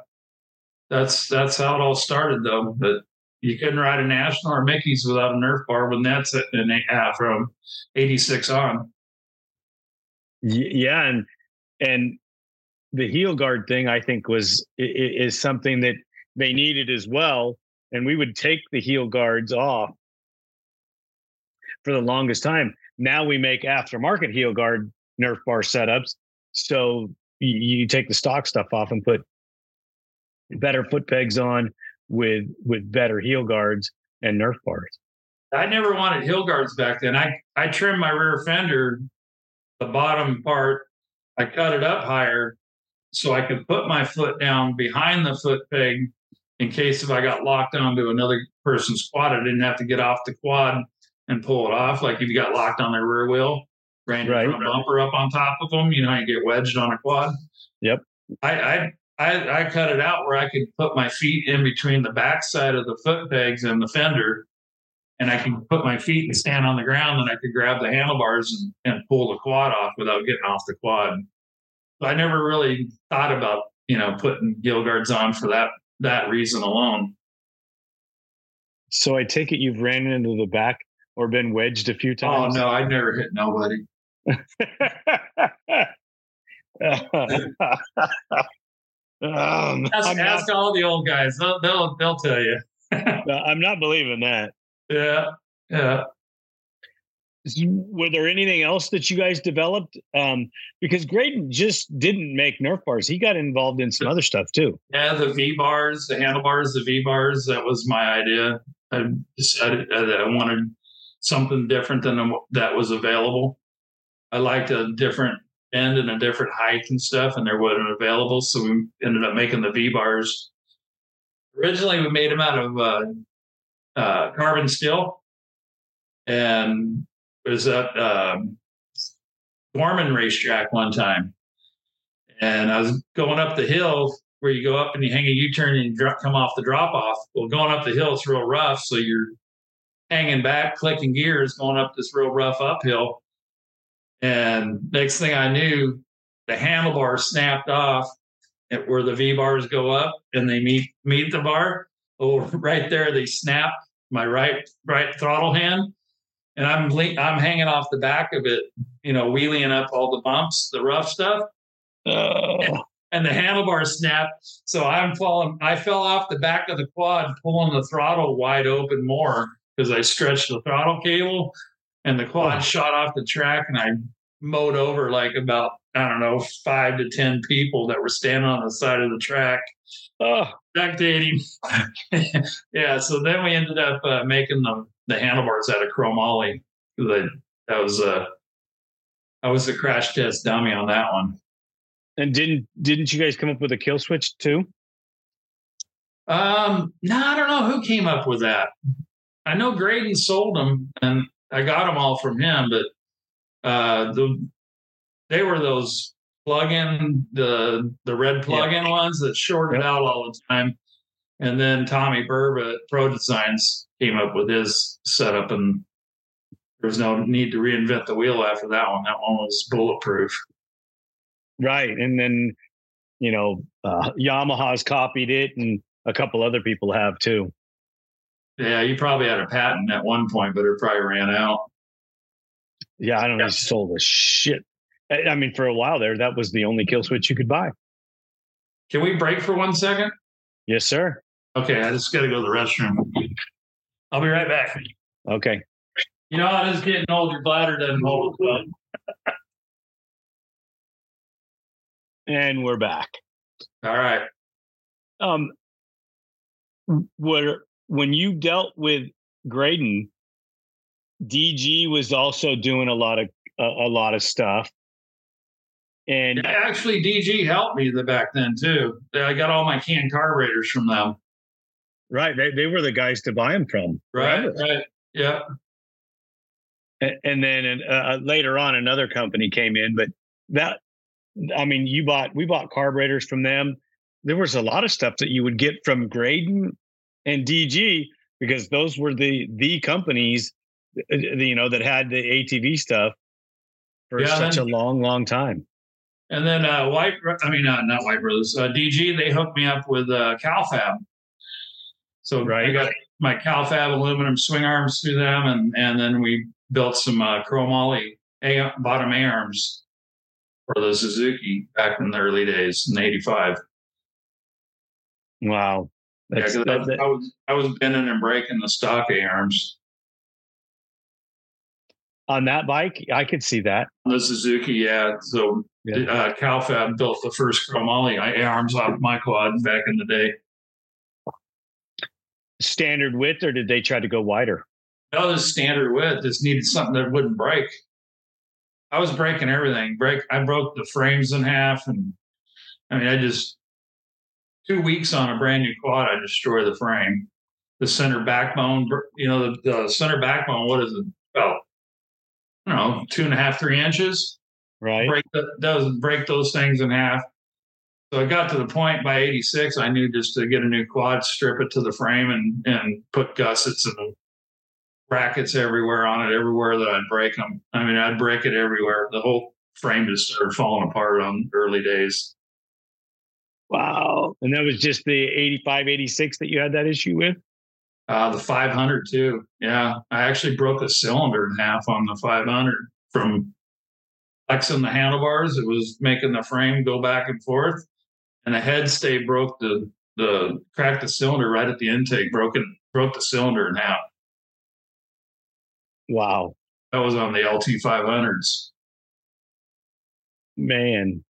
that's that's how it all started, though. But you couldn't ride a national or Mickey's without a Nerf bar with nets in uh, from '86 on. Yeah, and and the heel guard thing, I think, was is something that they needed as well. And we would take the heel guards off for the longest time. Now we make aftermarket heel guard Nerf bar setups so you, take the stock stuff off and put better foot pegs on with with better heel guards and Nerf bars. I never wanted heel guards back then. I I trimmed my rear fender, the bottom part. I cut it up higher so I could put my foot down behind the foot peg in case if I got locked onto another person's quad, I didn't have to get off the quad and pull it off. Like if you got locked on their rear wheel, ran your Right. front bumper up on top of them, you know, how you get wedged on a quad. Yep. I, I I I cut it out where I could put my feet in between the backside of the foot pegs and the fender, and I can put my feet and stand on the ground, and I could grab the handlebars and, and pull the quad off without getting off the quad. But I never really thought about you know putting heel guards on for that that reason alone. So I take it you've ran into the back or been wedged a few times. Oh no, I'd never hit nobody. (laughs) um, Ask, not, ask all the old guys; they'll they'll, they'll tell you. (laughs) I'm not believing that. Yeah, yeah. Were there anything else that you guys developed? Um, because Graydon just didn't make Nerf bars; he got involved in some other stuff too. Yeah, the V bars, the handlebars, the V bars. That was my idea. I decided that I wanted something different than that was available. I liked a different end and a different height and stuff, and there wasn't available. So we ended up making the V bars. Originally, we made them out of uh, uh, carbon steel, and was at um, Gorman racetrack one time, and I was going up the hill where you go up and you hang a U-turn and drop, come off the drop off. Well, going up the hill, it's real rough, so you're hanging back, clicking gears, going up this real rough uphill. And next thing I knew, the handlebar snapped off at where the V bars go up and they meet meet the bar. Oh, (laughs) right there, they snap my right right throttle hand, and I'm le- I'm hanging off the back of it, you know, wheeling up all the bumps, the rough stuff Uh, and the handlebar snapped. So I'm falling. I fell off the back of the quad, pulling the throttle wide open more because I stretched the throttle cable, and the quad Oh. shot off the track, and I mowed over like about I don't know five to ten people that were standing on the side of the track, oh, spectating. (laughs) yeah. So then we ended up uh, making the the handlebars out of chromoly. That that was uh, I was a crash test dummy on that one. and didn't didn't you guys come up with a kill switch too? Um, no, I don't know who came up with that. I know Graydon sold them, and I got them all from him. But uh, the they were those plug-in the the red plug-in ones that shorted Yep. out all the time. And then Tommy Burba at Pro Designs came up with his setup, and there was no need to reinvent the wheel after that one. That one was bulletproof. Right, and then you know uh, Yamaha's copied it, and a couple other people have too. Yeah, you probably had a patent at one point, but it probably ran out. Yeah, I don't know. He sold a shit. I I mean, for a while there, that was the only kill switch you could buy. Can we break for one second? Yes, sir. Okay, I just got to go to the restroom. I'll be right back. Okay. You know, I was getting old. Your bladder doesn't hold well. And we're back. All right. Um, what when you dealt with Graydon, DG was also doing a lot of a, a lot of stuff, and Actually, DG helped me the back then too. I got all my canned carburetors from them. Right, they, they were the guys to buy them from, Right. forever. Right. Yeah. A- and then uh, later on another company came in but that i mean you bought we bought carburetors from them there was a lot of stuff that you would get from graydon and dg because those were the the companies uh, you know that had the atv stuff for Yeah, such then- a long long time And then uh, White, I mean, uh, not White Brothers, uh, DG, they hooked me up with uh, CalFab. So I Right. got my CalFab aluminum swing arms through them, and and then we built some uh, chromoly A bottom A arms for the Suzuki back in the early days in '85. wow Yeah, That's, 'cause that- I, I was I was bending and breaking the stock A arms. on that bike i could see that The Suzuki, yeah. So Yeah. uh, CalFab built the first chromoly A arms off my quad back in the day. Standard width or did they try to go wider No, this standard width just needed something that wouldn't break. I was breaking everything. Break. I broke the frames in half, and I mean, I just two weeks on a brand new quad, I destroy the frame. The center backbone, you know, the, the center backbone, what is it? About, I don't know, two and a half, three inches. Right. Break the, does break those things in half. So I got to the point by 86, I knew just to get a new quad, strip it to the frame and, and put gussets and brackets everywhere on it, everywhere that I'd break them. I mean, I'd break it everywhere. The whole frame just started falling apart on early days. Wow. And that was just the 85, 86 that you had that issue with? Uh, the 500 too. Yeah. I actually broke a cylinder in half on the 500 from flexing the handlebars. It was making the frame go back and forth. And the head stay broke the, the cracked the cylinder right at the intake, broken, broke the cylinder in half. Wow. That was on the LT 500s. Man,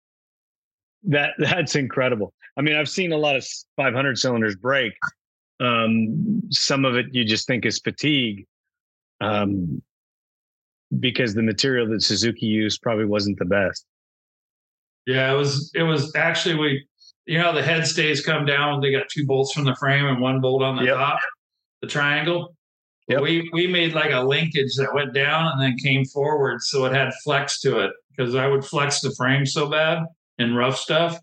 that that's incredible. I mean, I've seen a lot of 500 cylinders break. Um, some of it you just think is fatigue, um, because the material that Suzuki used probably wasn't the best. Yeah, it was. It was actually we. You know, the head stays come down. They got two bolts from the frame and one bolt on the Yep. top, the triangle. Yep. We we made like a linkage that went down and then came forward, so it had flex to it. Because I would flex the frame so bad in rough stuff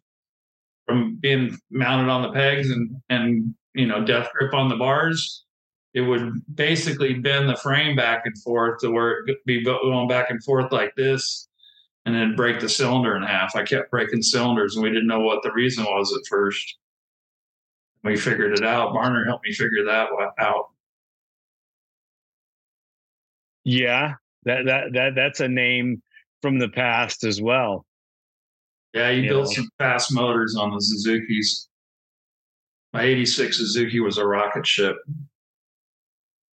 from being mounted on the pegs and and you know death grip on the bars. It would basically bend the frame back and forth to where it could be going back and forth like this, and then break the cylinder in half. I kept breaking cylinders, and we didn't know what the reason was at first. We figured it out. Varner helped me figure that out. Yeah, that that that that's a name from the past as well. Yeah, you You built know. some fast motors on the Suzuki's. My 86 Suzuki was a rocket ship.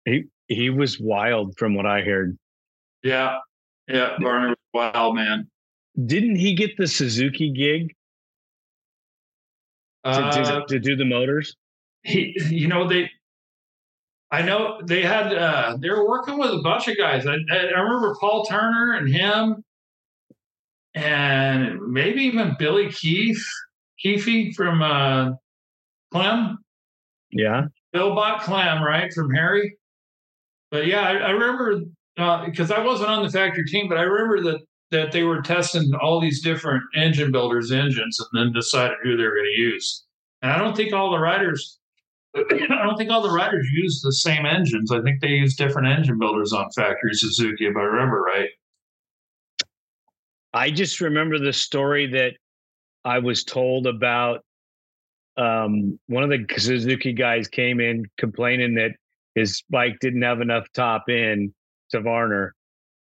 He he was wild from what I heard. Yeah. Yeah. Varner was wild man. Didn't he get the Suzuki gig to, Uh, to, to do the motors? he, you know, they, I know they had, uh, they were working with a bunch of guys. I, I I remember Paul Turner and him and maybe even Billy Keefe, Keefe from, uh, Clem. Yeah. Bill bought Clem, right, from Harry. But yeah, I, I remember because I wasn't on the factory team, but I remember that that they were testing all these different engine builders' engines and then decided who they were going to use. And I don't think all the riders, (clears throat) I don't think all the riders used the same engines. I think they used different engine builders on factory Suzuki, if I remember right. I just remember the story that I was told about. Um, one of the Suzuki guys came in complaining that his bike didn't have enough top end to Varner,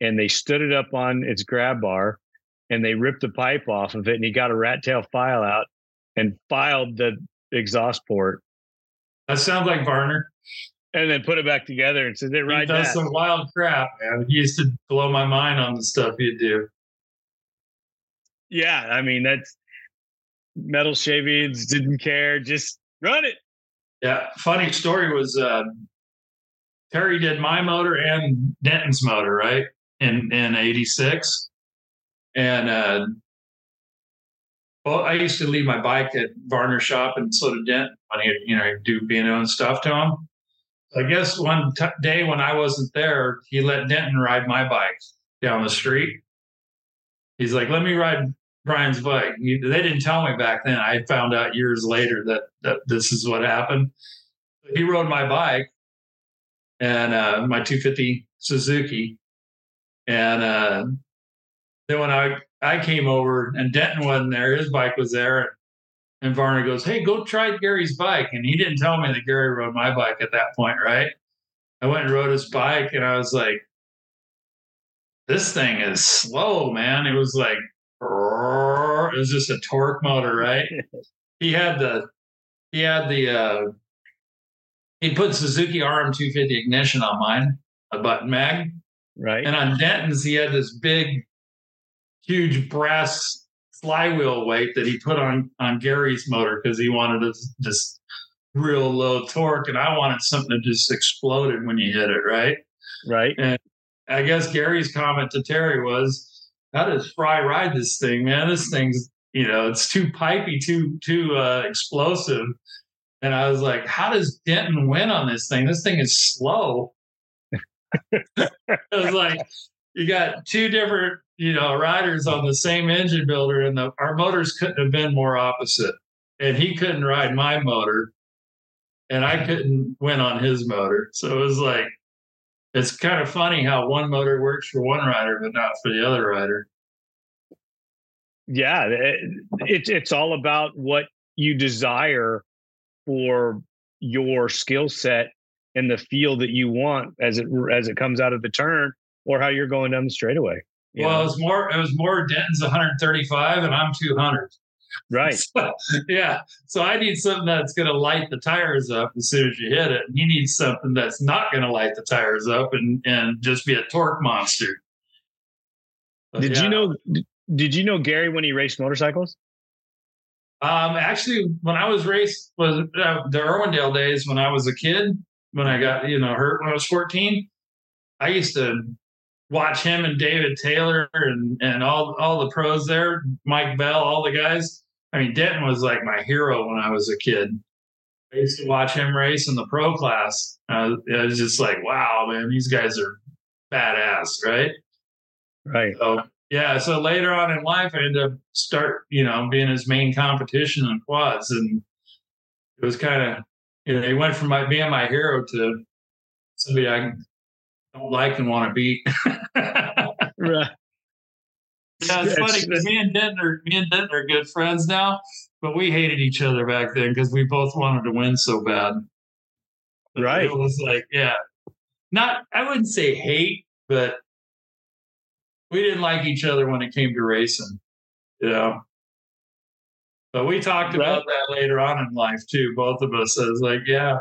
and they stood it up on its grab bar, and they ripped the pipe off of it, and he got a rat tail file out and filed the exhaust port, That sounds like Varner. and then put it back together and said, "It He right does that." some wild crap, man. He used to blow my mind on the stuff he'd do. Yeah, I mean that's metal shavings didn't care, just run it. Yeah, funny story was uh, Terry did my motor and Denton's motor, right? In in '86, and uh, well, I used to leave my bike at Varner shop, and so did Denton when he you know do B&O and stuff to him. I guess one t- day when I wasn't there, he let Denton ride my bike down the street. He's like, "Let me ride Brian's bike." They didn't tell me back then. I found out years later that that this is what happened. He rode my bike and uh, my 250 Suzuki, and uh, then when I I came over and Denton wasn't there, his bike was there, and Varner goes, "Hey, go try Gary's bike," and he didn't tell me that Gary rode my bike at that point, right? I went and rode his bike, and I was like, "This thing is slow, man." It was like, it was just a torque motor, right? (laughs) he had the he had the uh he put Suzuki RM250 ignition on mine, a button mag, Right. and on Denton's he had this big, huge brass flywheel weight that he put on on Gary's motor because he wanted it just real low torque, and I wanted something that just exploded when you hit it, right? right. And I guess Gary's comment to Terry was, "How does Fry ride this thing, man? This thing's you know, it's too pipey, too too uh, explosive. And I was like, how does Denton win on this thing? This thing is slow. (laughs) it was like you got two different, you know, riders on the same engine builder, and the, our motors couldn't have been more opposite. And he couldn't ride my motor, and I couldn't win on his motor. So it was like, it's kind of funny how one motor works for one rider, but not for the other rider. Yeah, it, it's it's all about what you desire for your skill set and the feel that you want as it as it comes out of the turn or how you're going down the straightaway. Well, know? it was more it was more Denton's 135 and I'm 200. (laughs) Right. So, yeah. So I need something that's going to light the tires up as soon as you hit it. And he needs something that's not going to light the tires up and and just be a torque monster. But did yeah. you know did you know Gary when he raced motorcycles? Um, actually, when I was raced was uh, the Irwindale days when I was a kid, when I got you know hurt when I was 14. I used to watch him and David Taylor and and all all the pros there, Mike Bell, all the guys. I mean, Denton was like my hero when I was a kid. I used to watch him race in the pro class. Uh, it was just like, wow, man, these guys are badass, right? Right. So yeah, so later on in life, I ended up start, you know, being his main competition in quads, and it was kind of, you know, he went from my being my hero to somebody I don't like and want to beat. (laughs) right. Yeah, it's funny because me and Denton are me and Denton are good friends now, but we hated each other back then because we both wanted to win so bad. Right. It was like, yeah, not I wouldn't say hate, but we didn't like each other when it came to racing, you know. But we talked about that later on in life too. Both of us. I was like, yeah.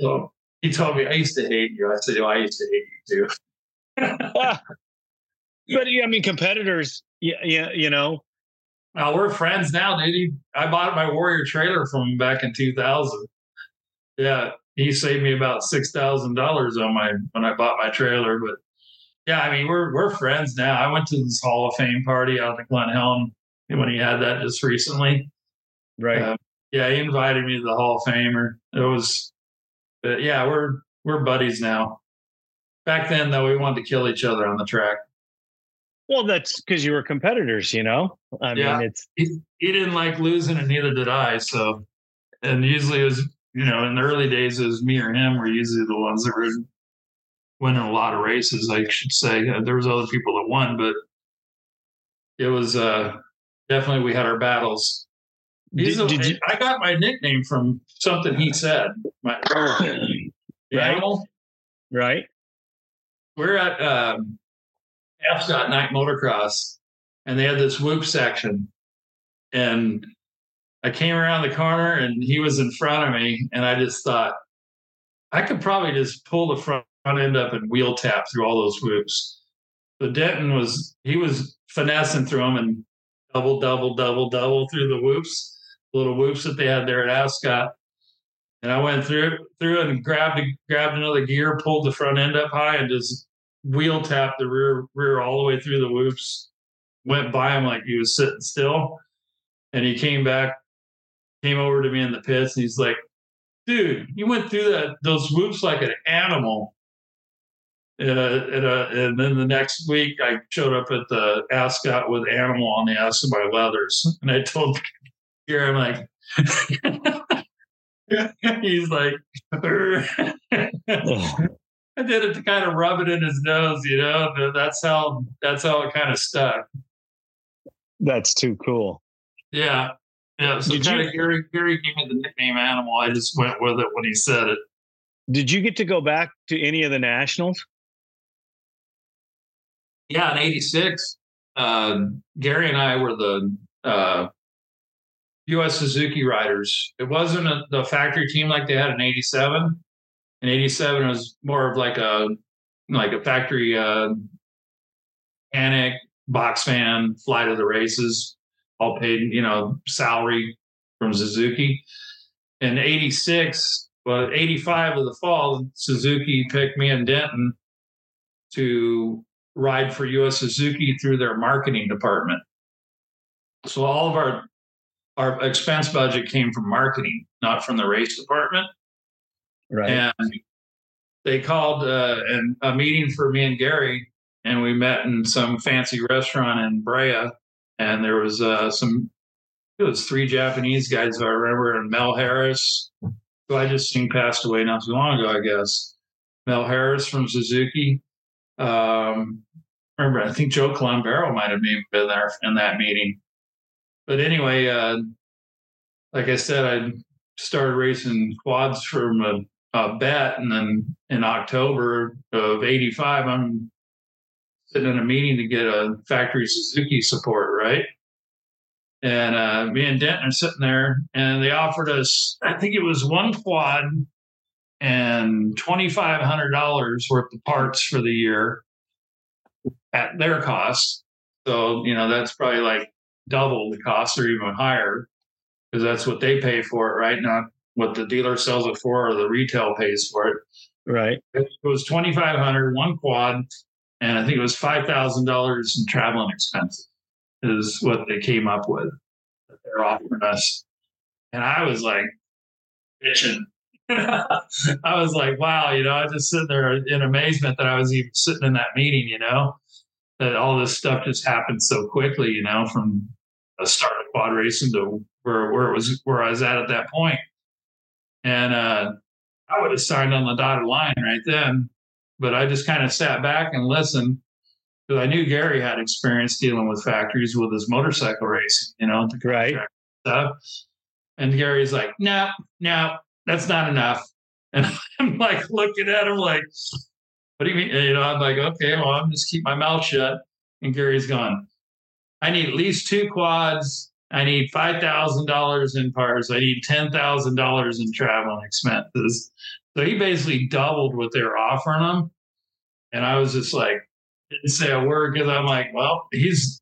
Told, he told me I used to hate you. I said, oh, I used to hate you too. (laughs) but I mean, competitors, yeah, yeah, you know. Well, we're friends now, dude. I bought my Warrior trailer from him back in 2000. Yeah, he saved me about six thousand dollars on my when I bought my trailer, but yeah, I mean, we're we're friends now. I went to this Hall of Fame party out in Glen Helen when he had that just recently. Right. Uh, yeah, he invited me to the Hall of Famer. It was, but yeah, we're we're buddies now. Back then, though, we wanted to kill each other on the track. Well, that's because you were competitors, you know. I yeah, mean, it's he, he didn't like losing, and neither did I. So, and usually it was, you know, in the early days, it was me or him were usually the ones that were winning a lot of races, I should say. Uh, there was other people that won, but it was uh, definitely we had our battles. Did, a, did you, I got my nickname from something he said. My (laughs) right, right. We're at um, Ascot Night Motocross, and they had this whoop section, and I came around the corner, and he was in front of me, and I just thought I could probably just pull the front end up and wheel tap through all those whoops. The Denton was he was finessing through them and double, double, double, double through the whoops, little whoops that they had there at Ascot. And I went through through and grabbed grabbed another gear, pulled the front end up high, and just wheel tapped the rear rear all the way through the whoops. Went by him like he was sitting still, and he came back, came over to me in the pits, and he's like, "Dude, you went through that those whoops like an animal." And, uh, and, uh, and then the next week, I showed up at the Ascot with animal on the ass of my leathers, and I told here I'm like, (laughs) he's like, (laughs) I did it to kind of rub it in his nose, you know. That's how that's how it kind of stuck. That's too cool. Yeah, yeah. So did kind you, of Gary Gary gave me the nickname Animal. I just went with it when he said it. Did you get to go back to any of the nationals? Yeah, in '86, uh, Gary and I were the uh, U.S. Suzuki riders. It wasn't a, the factory team like they had in '87. In '87, it was more of like a like a factory uh, mechanic, box fan, fly to the races, all paid, you know, salary from Suzuki. In '86, well, '85 of the fall, Suzuki picked me and Denton to ride for US Suzuki through their marketing department. So all of our our expense budget came from marketing, not from the race department. Right. And they called uh, an, a meeting for me and Gary, and we met in some fancy restaurant in Brea. And there was uh, some, it was three Japanese guys I remember, and Mel Harris, who I just seen passed away not too long ago, I guess. Mel Harris from Suzuki. Um, remember, I think Joe Colombero might have been there in that meeting. But anyway, uh, like I said, I started racing quads from a uh, bet, and then in October of '85, I'm sitting in a meeting to get a factory Suzuki support, right? And uh, me and Denton are sitting there, and they offered us, I think it was one quad and twenty five hundred dollars worth of parts for the year at their cost. So you know that's probably like double the cost or even higher because that's what they pay for it, right? Not what the dealer sells it for or the retail pays for it. Right. It was twenty five hundred one quad, and I think it was five thousand dollars in traveling expenses is what they came up with that they're offering us. And I was like bitching. (laughs) I was like, wow, you know, I just sitting there in amazement that I was even sitting in that meeting, you know, that all this stuff just happened so quickly, you know, from a start of quad racing to where where it was where I was at at that point. And uh, I would have signed on the dotted line right then. But I just kind of sat back and listened because I knew Gary had experience dealing with factories with his motorcycle racing, you know, the right stuff. And Gary's like, no, no, that's not enough. And (laughs) I'm like looking at him like, what do you mean? You know, I'm like, okay, well, I'm just keep my mouth shut. And Gary's gone, I need at least two quads I need five thousand dollars in parts. I need ten thousand dollars in travel expenses. So he basically doubled what they were offering him, and I was just like, didn't say a word because I'm like, well, he's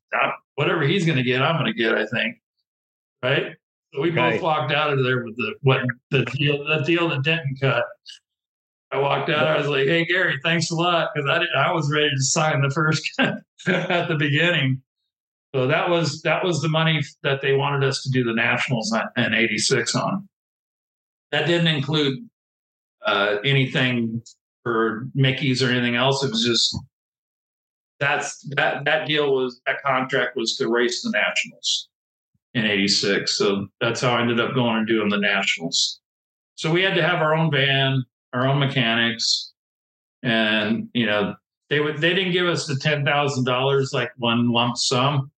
whatever he's going to get, I'm going to get. I think, right? So we right. both walked out of there with the what the deal the deal that Denton cut. I walked out. I was like, "Hey Gary, thanks a lot," because I did, I was ready to sign the first (laughs) at the beginning. So that was that was the money that they wanted us to do the nationals in '86 on. That didn't include uh, anything for Mickey's or anything else. It was just that's that that deal was that contract was to race the nationals in '86. So that's how I ended up going and doing the nationals. So we had to have our own van, our own mechanics, and you know they would they didn't give us the ten thousand dollars like one lump sum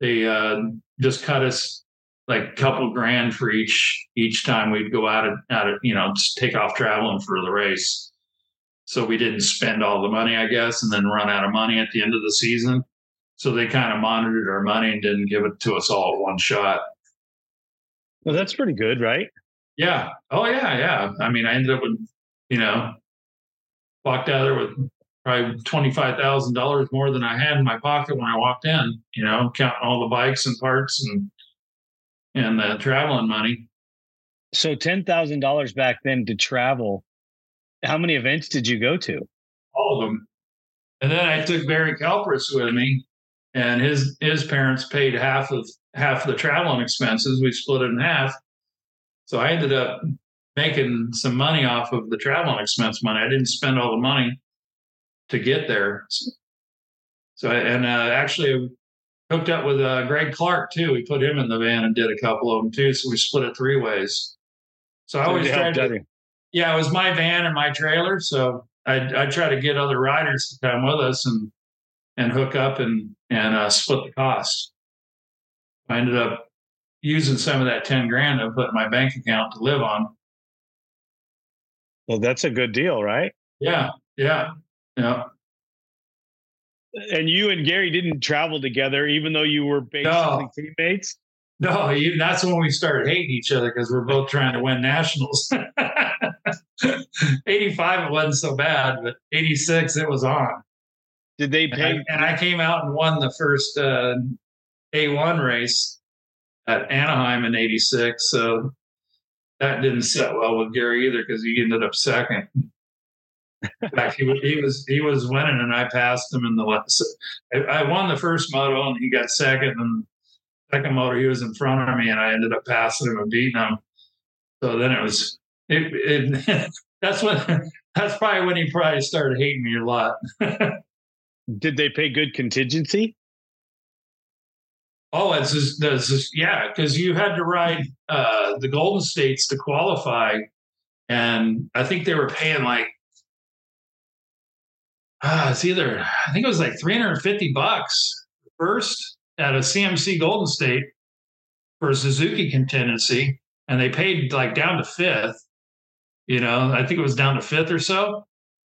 they uh, just cut us like a couple grand for each each time we'd go out of out of you know just take off traveling for the race. So we didn't spend all the money, I guess, and then run out of money at the end of the season. So they kind of monitored our money and didn't give it to us all at one shot. Well, that's pretty good, right? Yeah. Oh yeah, yeah. I mean, I ended up with, you know, walked out there with probably twenty five thousand dollars more than I had in my pocket when I walked in. You know, counting all the bikes and parts and and the traveling money. So ten thousand dollars back then to travel. How many events did you go to? All of them. And then I took Barry Kelpris with me, and his his parents paid half of half of the traveling expenses. We split it in half. So I ended up making some money off of the traveling expense money. I didn't spend all the money to get there. So, and uh, actually hooked up with uh, Greg Clark too. We put him in the van and did a couple of them too. So we split it three ways. So, I always tried to, yeah, it was my van and my trailer. So I I try to get other riders to come with us and and hook up and and uh, split the cost. I ended up using some of that ten grand I put in my bank account to live on. Well, that's a good deal, right? Yeah, yeah. Yeah. And you and Gary didn't travel together, even though you were basically no. teammates. No, even, that's when we started hating each other because we're both trying to win nationals. (laughs) 85 it wasn't so bad, but 86 it was on. Did they pay? And I, and I came out and won the first uh, A1 race at Anaheim in 86. So that didn't sit well with Gary either because he ended up second. In fact, he was, he was he was winning, and I passed him in the last. I, I won the first moto, and he got second, and second motor, he was in front of me, and I ended up passing him and beating him. So then it was it. it (laughs) that's when that's probably when he probably started hating me a lot. (laughs) Did they pay good contingency? Oh, it's just, just yeah, because you had to ride uh, the Golden States to qualify, and I think they were paying like uh, it's either I think it was like 350 bucks first at a CMC Golden State for Suzuki contingency, and they paid like down to fifth. You know, I think it was down to fifth or so.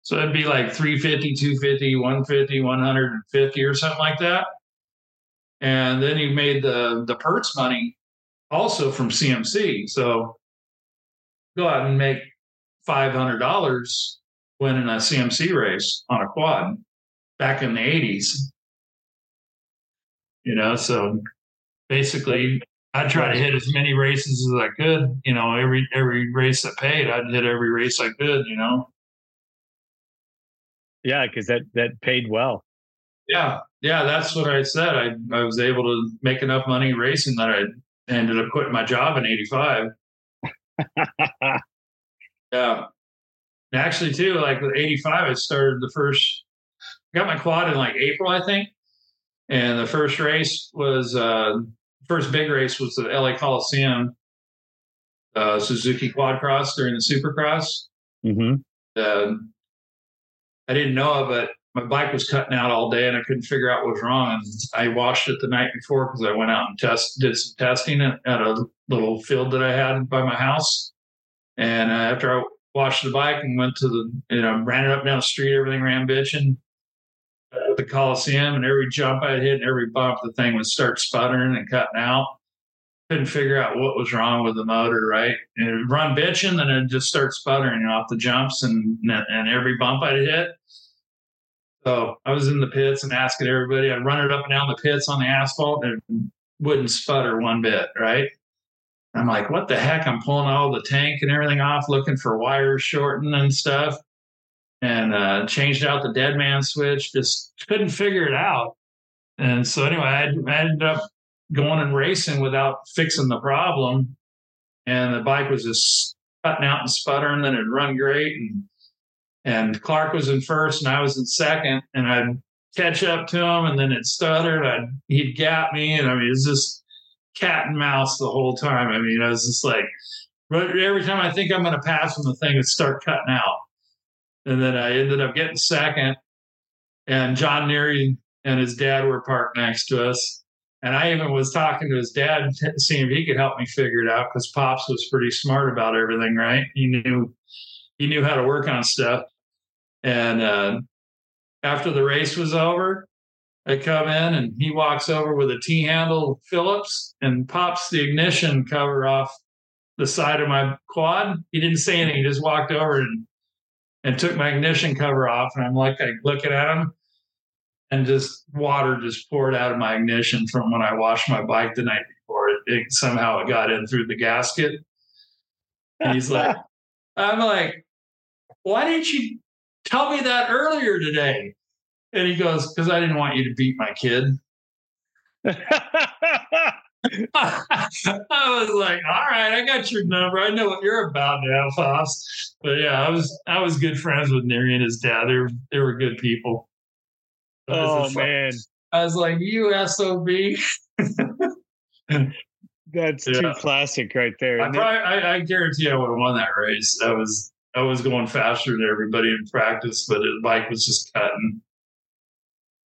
So it'd be like 350, 250, 150, 150 or something like that. And then you made the the Perts money also from CMC. So go out and make five hundred dollars winning a CMC race on a quad back in the eighties. You know, so basically I'd try to hit as many races as I could. You know, every every race that paid, I'd hit every race I could. You know. Yeah, because that that paid well. Yeah, yeah, that's what I said. I I was able to make enough money racing that I ended up quitting my job in '85. (laughs) yeah, and actually, too, like with '85, I started the first. Got my quad in like April, I think, and the first race was uh first big race was the LA Coliseum, uh, Suzuki Quad Cross during the Supercross. Mm-hmm. Uh, I didn't know it, but my bike was cutting out all day and I couldn't figure out what was wrong. And I washed it the night before because I went out and test did some testing at, a little field that I had by my house. And uh, after I washed the bike and went to the, you know, ran it up down the street, everything ran bitching uh, the Coliseum, and every jump I hit and every bump, the thing would start sputtering and cutting out. Couldn't figure out what was wrong with the motor, right? And it would run bitching, then it'd just start sputtering off the jumps and and every bump I'd hit. So I was in the pits and asking everybody. I'd run it up and down the pits on the asphalt, and wouldn't sputter one bit, right? I'm like, what the heck? I'm pulling all the tank and everything off, looking for wires shortened and stuff and uh, changed out the dead man switch. Just couldn't figure it out. And so anyway, I, I ended up going and racing without fixing the problem, and the bike was just cutting out and sputtering. Then it'd run great, and and Clark was in first, and I was in second, and I'd catch up to him, and then it stuttered. I'd he'd gap me, and I mean it's just cat and mouse the whole time. I mean, I was just like, every time I think I'm going to pass him, the thing would start cutting out. And then I ended up getting second. And John Neary and his dad were parked next to us. And I even was talking to his dad, seeing if he could help me figure it out because Pops was pretty smart about everything, right? He knew he knew how to work on stuff. And uh, after the race was over, I come in and he walks over with a T handle Phillips and pops the ignition cover off the side of my quad. He didn't say anything. He just walked over and and took my ignition cover off. And I'm like, I looking at him and just water just poured out of my ignition from when I washed my bike the night before. It, it somehow it got in through the gasket. And he's like, (laughs) I'm like, why didn't you tell me that earlier today? And he goes, because I didn't want you to beat my kid. (laughs) I was like, all right, I got your number. I know what you're about now, Pops. But yeah, I was I was good friends with Neri and his dad. They were they were good people. Oh man. I was like, you SOB. (laughs) That's yeah. too classic right there. I, probably, I, I guarantee I would have won that race. I was I was going faster than everybody in practice, but the bike was just cutting.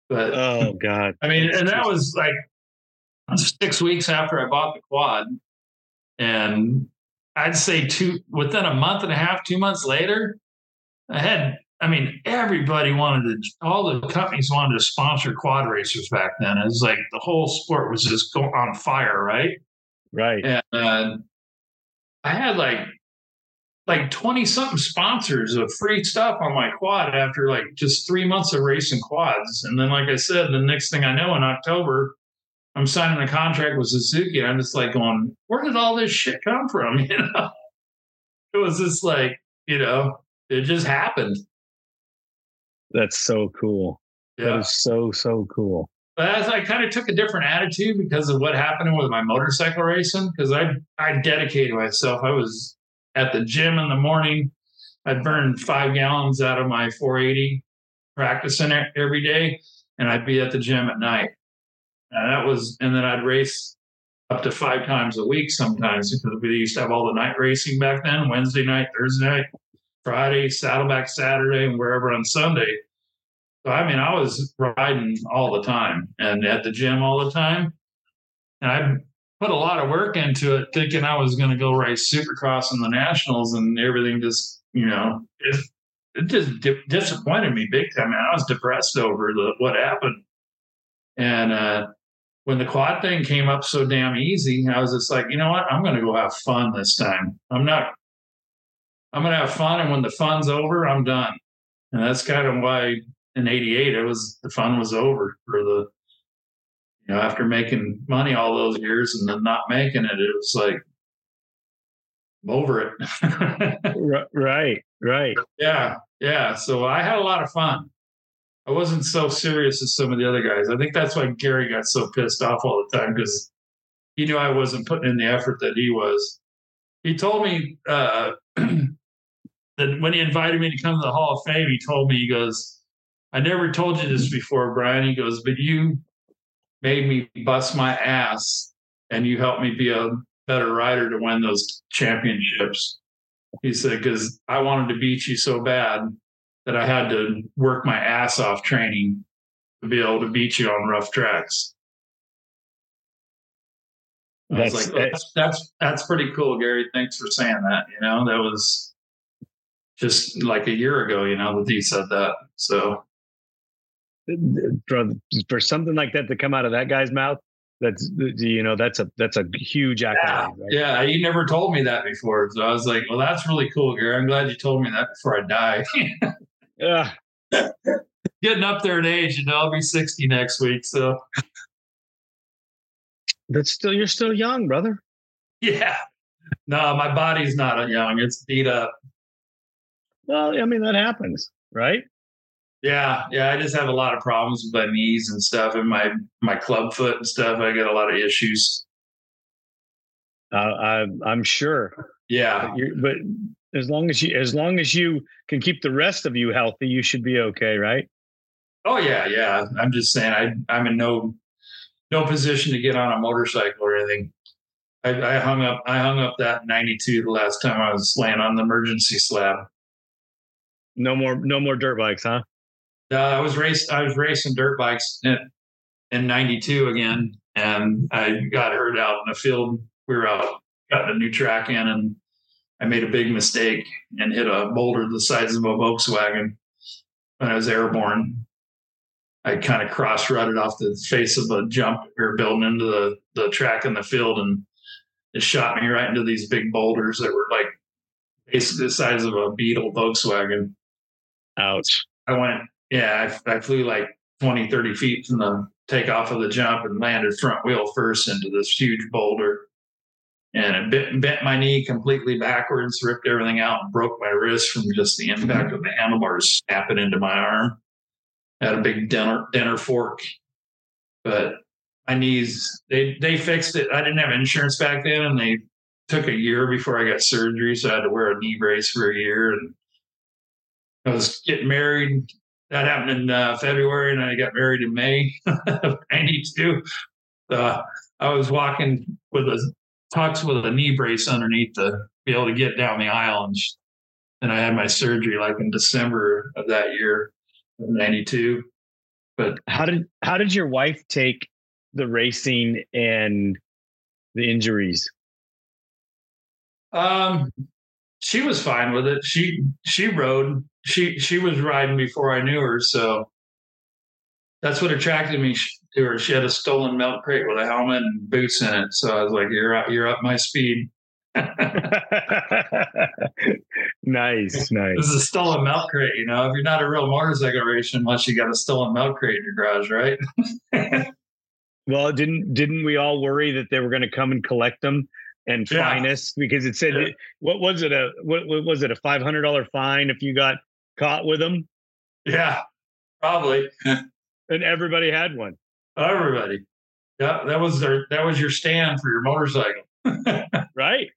But oh god, I mean, and that was like six weeks after I bought the quad. And I'd say two within a month and a half, two months later, I had, I mean, everybody wanted to, all the companies wanted to sponsor quad racers back then. It was like the whole sport was just going on fire, right? Right. And uh, I had like, like 20 something sponsors of free stuff on my quad after like just three months of racing quads. And then, like I said, the next thing I know in October, I'm signing a contract with Suzuki, and I'm just like going, where did all this shit come from? (laughs) You know, it was just like, you know, it just happened. That's so cool. Yeah. That is so so cool. but as I kind of took a different attitude because of what happened with my motorcycle racing, because I I dedicated myself. I was at the gym in the morning. I'd burn five gallons out of my 480 practicing it every day, and I'd be at the gym at night. And that was, and then I'd race up to five times a week sometimes because we used to have all the night racing back then Wednesday night, Thursday night, Friday, Saddleback Saturday, and wherever on Sunday. So, I mean, I was riding all the time and at the gym all the time. And I put a lot of work into it, thinking I was going to go race Supercross in the Nationals, and everything just, you know, it, it just di- disappointed me big time. I was depressed over the, what happened. And uh, when the quad thing came up so damn easy, I was just like, you know what? I'm going to go have fun this time. I'm not, I'm going to have fun. And when the fun's over, I'm done. And that's kind of why in 88, it was, the fun was over for the, you know, after making money all those years and then not making it, it was like, I'm over it. (laughs) right, right. Yeah, yeah. So I had a lot of fun. I wasn't so serious as some of the other guys. I think that's why Gary got so pissed off all the time because he knew I wasn't putting in the effort that he was. He told me uh, (clears throat) that when he invited me to come to the Hall of Fame, he told me, he goes, I never told you this before, Brian. He goes, but you made me bust my ass and you helped me be a better rider to win those championships. He said, because I wanted to beat you so bad that I had to work my ass off training to be able to beat you on rough tracks. I was like, oh, that's, that's that's pretty cool, Gary. Thanks for saying that. You know, that was just like a year ago. You know that he said that. So for, for something like that to come out of that guy's mouth, that's you know that's a that's a huge accolade. Yeah, right? yeah. You never told me that before, so I was like, well, that's really cool, Gary. I'm glad you told me that before I die. yeah. (laughs) Getting up there in age, you know, I'll be 60 next week. So that's still you're still young, brother. Yeah. No, my body's not young. It's beat up. Well, I mean that happens, right? Yeah, yeah. I just have a lot of problems with my knees and stuff, and my my club foot and stuff. I get a lot of issues. Uh, I, I'm sure. Yeah, but as long as you as long as you can keep the rest of you healthy, you should be okay, right? Oh yeah, yeah. I'm just saying I I'm in no no position to get on a motorcycle or anything. I, I hung up I hung up that 92 the last time I was laying on the emergency slab. No more no more dirt bikes, huh? Uh, I was race I was racing dirt bikes in, in 92 again and I got hurt out in the field. We were out got a new track in and I made a big mistake and hit a boulder the size of a Volkswagen when I was airborne. I kind of cross rutted off the face of a jump we were building into the, the track in the field and it shot me right into these big boulders that were like basically the size of a Beetle Volkswagen. Ouch. I went, yeah, I, I flew like 20, 30 feet from the takeoff of the jump and landed front wheel first into this huge boulder and it bent, bent my knee completely backwards, ripped everything out, and broke my wrist from just the mm-hmm. impact of the handlebars snapping into my arm. I had a big dinner dinner fork, but my knees they they fixed it. I didn't have insurance back then, and they took a year before I got surgery, so I had to wear a knee brace for a year. And I was getting married. That happened in uh, February, and I got married in May of '92. Uh, I was walking with a tux with a knee brace underneath to be able to get down the aisle. And, and I had my surgery like in December of that year, '92. But how did how did your wife take the racing and the injuries? Um, she was fine with it. She she rode. She she was riding before I knew her, so that's what attracted me to her. She had a stolen milk crate with a helmet and boots in it. So I was like, "You're up, you're up my speed." nice, (laughs) nice. This is a stolen milk crate. You know, if you're not a real motorcycle racer, unless you got a stolen milk crate in your garage, right? (laughs) well, didn't didn't we all worry that they were going to come and collect them and yeah. fine us because it said yeah. what was it a what, what was it a five hundred dollar fine if you got caught with them? Yeah, probably and everybody had one. Everybody. Yeah, that was their that was your stand for your motorcycle. (laughs) right.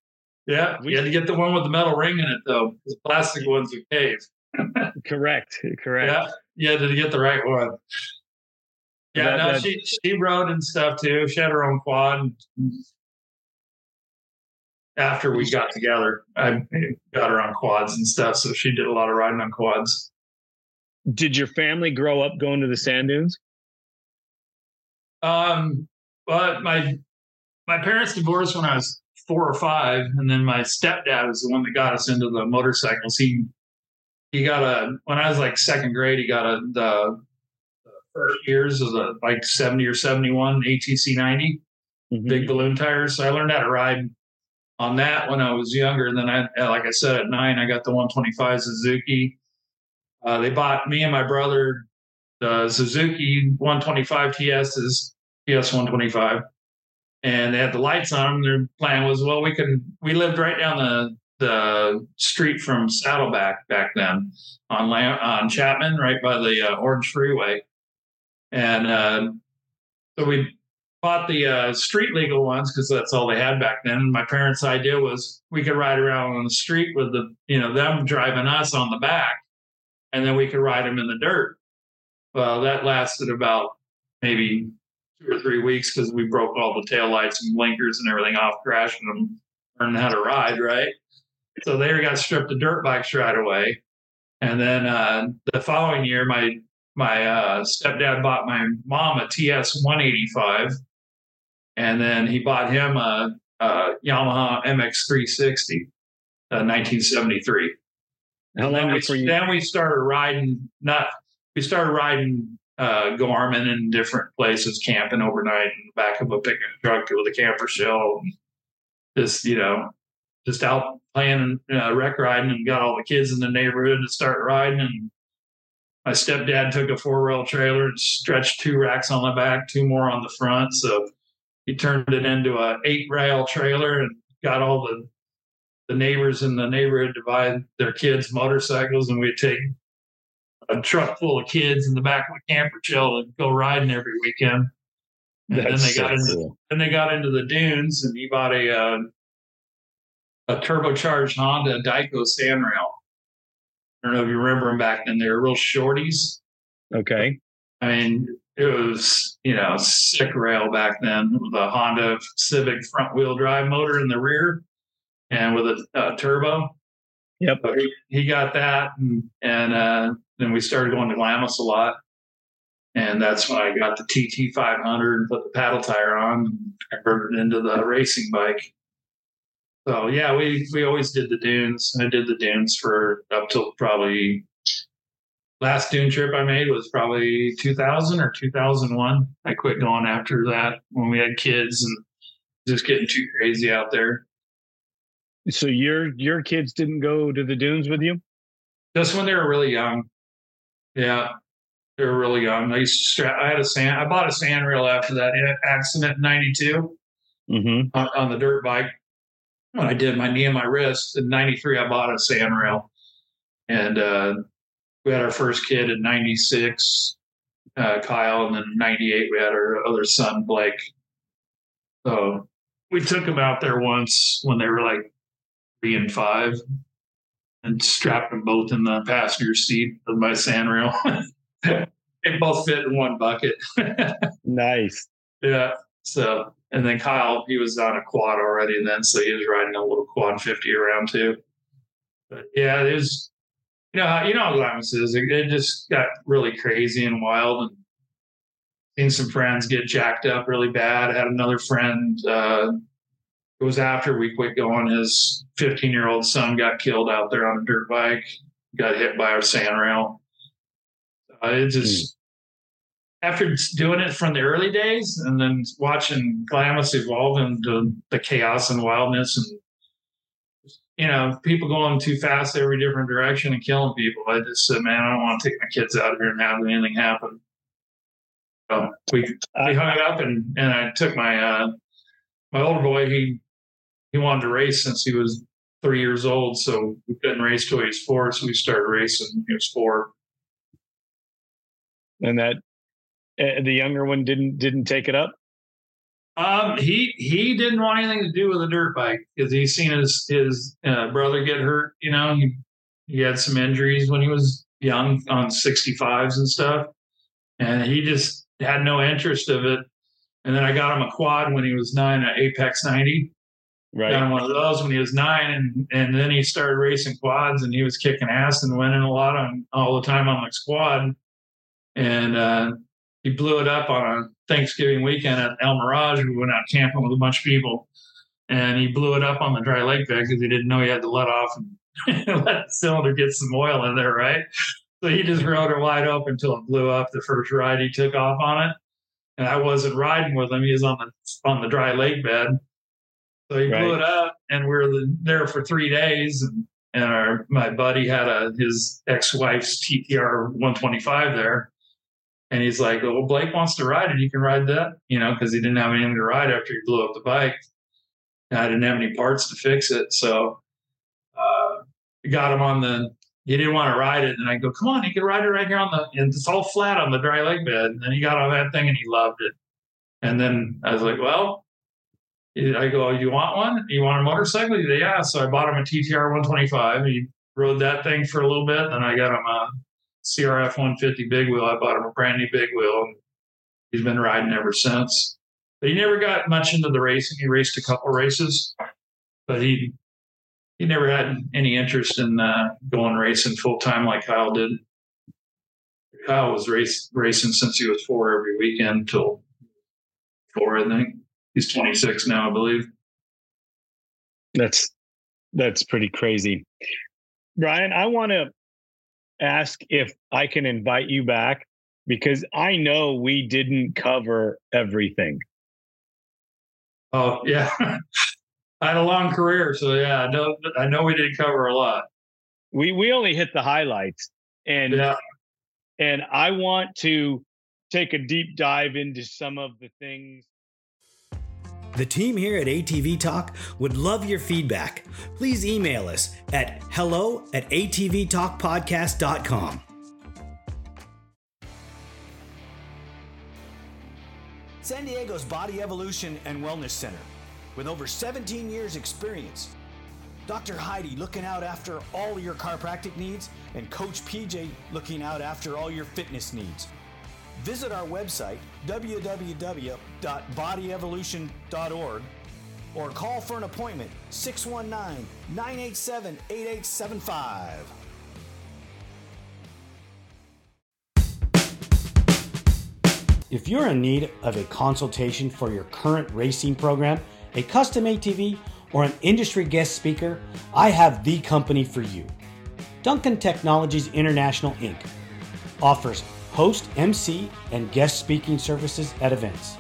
Yeah, we had to get the one with the metal ring in it though. The plastic ones would cave. (laughs) correct. Correct. Yeah, you had to get the right one. Yeah, that, no, that, she she rode and stuff too. She had her own quad. After we got together, I got her on quads and stuff, so she did a lot of riding on quads. Did your family grow up going to the sand dunes? Um, but my my parents divorced when I was four or five, and then my stepdad was the one that got us into the motorcycles. He he got a when I was like second grade, he got a the, the first years of the like seventy or seventy one ATC 90 mm-hmm. big balloon tires. So I learned how to ride on that when I was younger. And then I, like I said, at nine, I got the 125 Suzuki. Uh, they bought me and my brother the Suzuki 125 TS's TS 125 and they had the lights on. Their plan was, well, we can. We lived right down the the street from Saddleback back then on on Chapman, right by the uh, Orange Freeway, and uh, so we bought the uh, street legal ones because that's all they had back then. My parents' idea was we could ride around on the street with the you know them driving us on the back, and then we could ride them in the dirt. Well, that lasted about maybe two or three weeks because we broke all the tail lights and blinkers and everything off, crashing them, learning how to ride, right? So they got stripped of dirt bikes right away. And then uh, the following year, my my uh, stepdad bought my mom a TS 185, and then he bought him a, a Yamaha MX 360, uh, 1973. How long then we, you- then we started riding. Not we started riding uh, Gorman in different places, camping overnight in the back of a pickup truck with a camper shell. Just you know, just out playing uh, wreck riding, and got all the kids in the neighborhood to start riding. And my stepdad took a four wheel trailer and stretched two racks on the back, two more on the front. So he turned it into a eight rail trailer and got all the the neighbors in the neighborhood to buy their kids motorcycles, and we'd take a truck full of kids in the back of a camper shell and go riding every weekend. And That's then they got so into cool. then they got into the dunes, and he bought a uh, a turbocharged Honda Dyko Sandrail. I don't know if you remember them back then. They were real shorties. Okay. I mean, it was you know sick rail back then with a Honda Civic front wheel drive motor in the rear and with a, a turbo. Yep. So he, he, got that, and, and uh, then we started going to Glamis a lot. And that's when I got the TT 500 and put the paddle tire on and converted it into the racing bike. So yeah, we we always did the dunes. I did the dunes for up till probably last dune trip I made was probably 2000 or 2001. I quit going after that when we had kids and just getting too crazy out there. So your your kids didn't go to the dunes with you? Just when they were really young. Yeah, they were really young. I used to strap. I had a sand. I bought a Sandrail after that accident in '92 mm-hmm. on, on, the dirt bike. When I did my knee and my wrist in '93, I bought a Sandrail, and uh, we had our first kid in '96, uh, Kyle, and then '98 we had our other son Blake. So we took them out there once when they were like three and five, and strapped them both in the passenger seat of my Sandrail. (laughs) they both fit in one bucket. (laughs) nice. Yeah. So, and then Kyle, he was on a quad already then, so he was riding a little quad 50 around too. But yeah, it was, you know, you know how Glamis is. It, it just got really crazy and wild and seen some friends get jacked up really bad. I had another friend, uh, it was after we quit going. His 15 year old son got killed out there on a dirt bike, got hit by our Sandrail. Uh, it just, mm. after doing it from the early days and then watching Glamis evolve into the chaos and wildness and, you know, people going too fast every different direction and killing people, I just said, man, I don't want to take my kids out here and have anything happen. So we, we hung it up and, and I took my, uh, my older boy, he he wanted to race since he was three years old. So we couldn't race till he was four. So we started racing when he was four. And that uh, the younger one didn't didn't take it up? Um, he he didn't want anything to do with a dirt bike because he's seen his his uh, brother get hurt. You know, he he had some injuries when he was young on 65s and stuff, and he just had no interest of it. And then I got him a quad when he was nine, an Apex 90. Right. Got him one of those when he was nine, and and then he started racing quads, and he was kicking ass and winning a lot on all the time on the squad. And uh, he blew it up on a Thanksgiving weekend at El Mirage. We went out camping with a bunch of people, and he blew it up on the dry lake bed because he didn't know he had to let off and (laughs) let the cylinder get some oil in there, right? So he just rode her wide open until it blew up. The first ride he took off on it, and I wasn't riding with him. He was on the on the dry lake bed, so he blew it up, and we were there for three days. And, and our my buddy had a his ex wife's TTR 125 there, and he's like, "Well, Blake wants to ride it. You can ride that, you know, because he didn't have anything to ride after he blew up the bike. And I didn't have any parts to fix it, so uh, got him on the. He didn't want to ride it, and I go, "Come on, you can ride it right here on the. And it's all flat on the dry lake bed." And then he got on that thing, and he loved it. And then I was like, "Well." I go, "You want one? You want a motorcycle?" He said, "Yeah." So I bought him a TTR 125. He rode that thing for a little bit. Then I got him a CRF 150 big wheel. I bought him a brand new big wheel. and He's been riding ever since. But he never got much into the racing. He raced a couple races, but he he never had any interest in uh, going racing full time like Kyle did. Kyle was race, racing since he was four every weekend till four, I think. He's 26 now, I believe. That's that's pretty crazy. Brian, I want to ask if I can invite you back because I know we didn't cover everything. Oh yeah, (laughs) I had a long career, so yeah, I know I know we didn't cover a lot. We we only hit the highlights and Yeah, and I want to take a deep dive into some of the things The team here at ATV Talk would love your feedback. Please email us at hello at atvtalkpodcast.com. San Diego's Body Evolution and Wellness Center. With over 17 years' experience, Dr. Heidi looking out after all your chiropractic needs, and Coach PJ looking out after all your fitness needs. Visit our website, www.bodyevolution.org, or call for an appointment 619 987 8875. If you're in need of a consultation for your current racing program, a custom ATV, or an industry guest speaker, I have the company for you. Duncan Technologies International Inc. offers host, MC, and guest speaking services at events,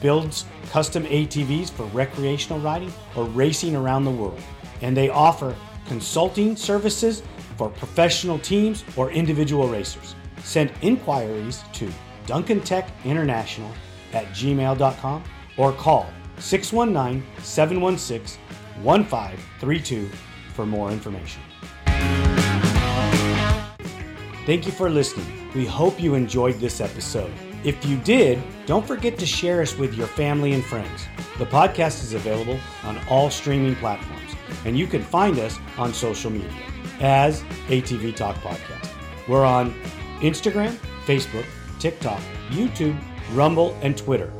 builds custom ATVs for recreational riding or racing around the world, and they offer consulting services for professional teams or individual racers. Send inquiries to Duncan Tech International at gmail.com or call 619 716 1532 for more information. Thank you for listening. We hope you enjoyed this episode. If you did, don't forget to share us with your family and friends. The podcast is available on all streaming platforms, and you can find us on social media as ATV Talk Podcast. We're on Instagram, Facebook, TikTok, YouTube, Rumble, and Twitter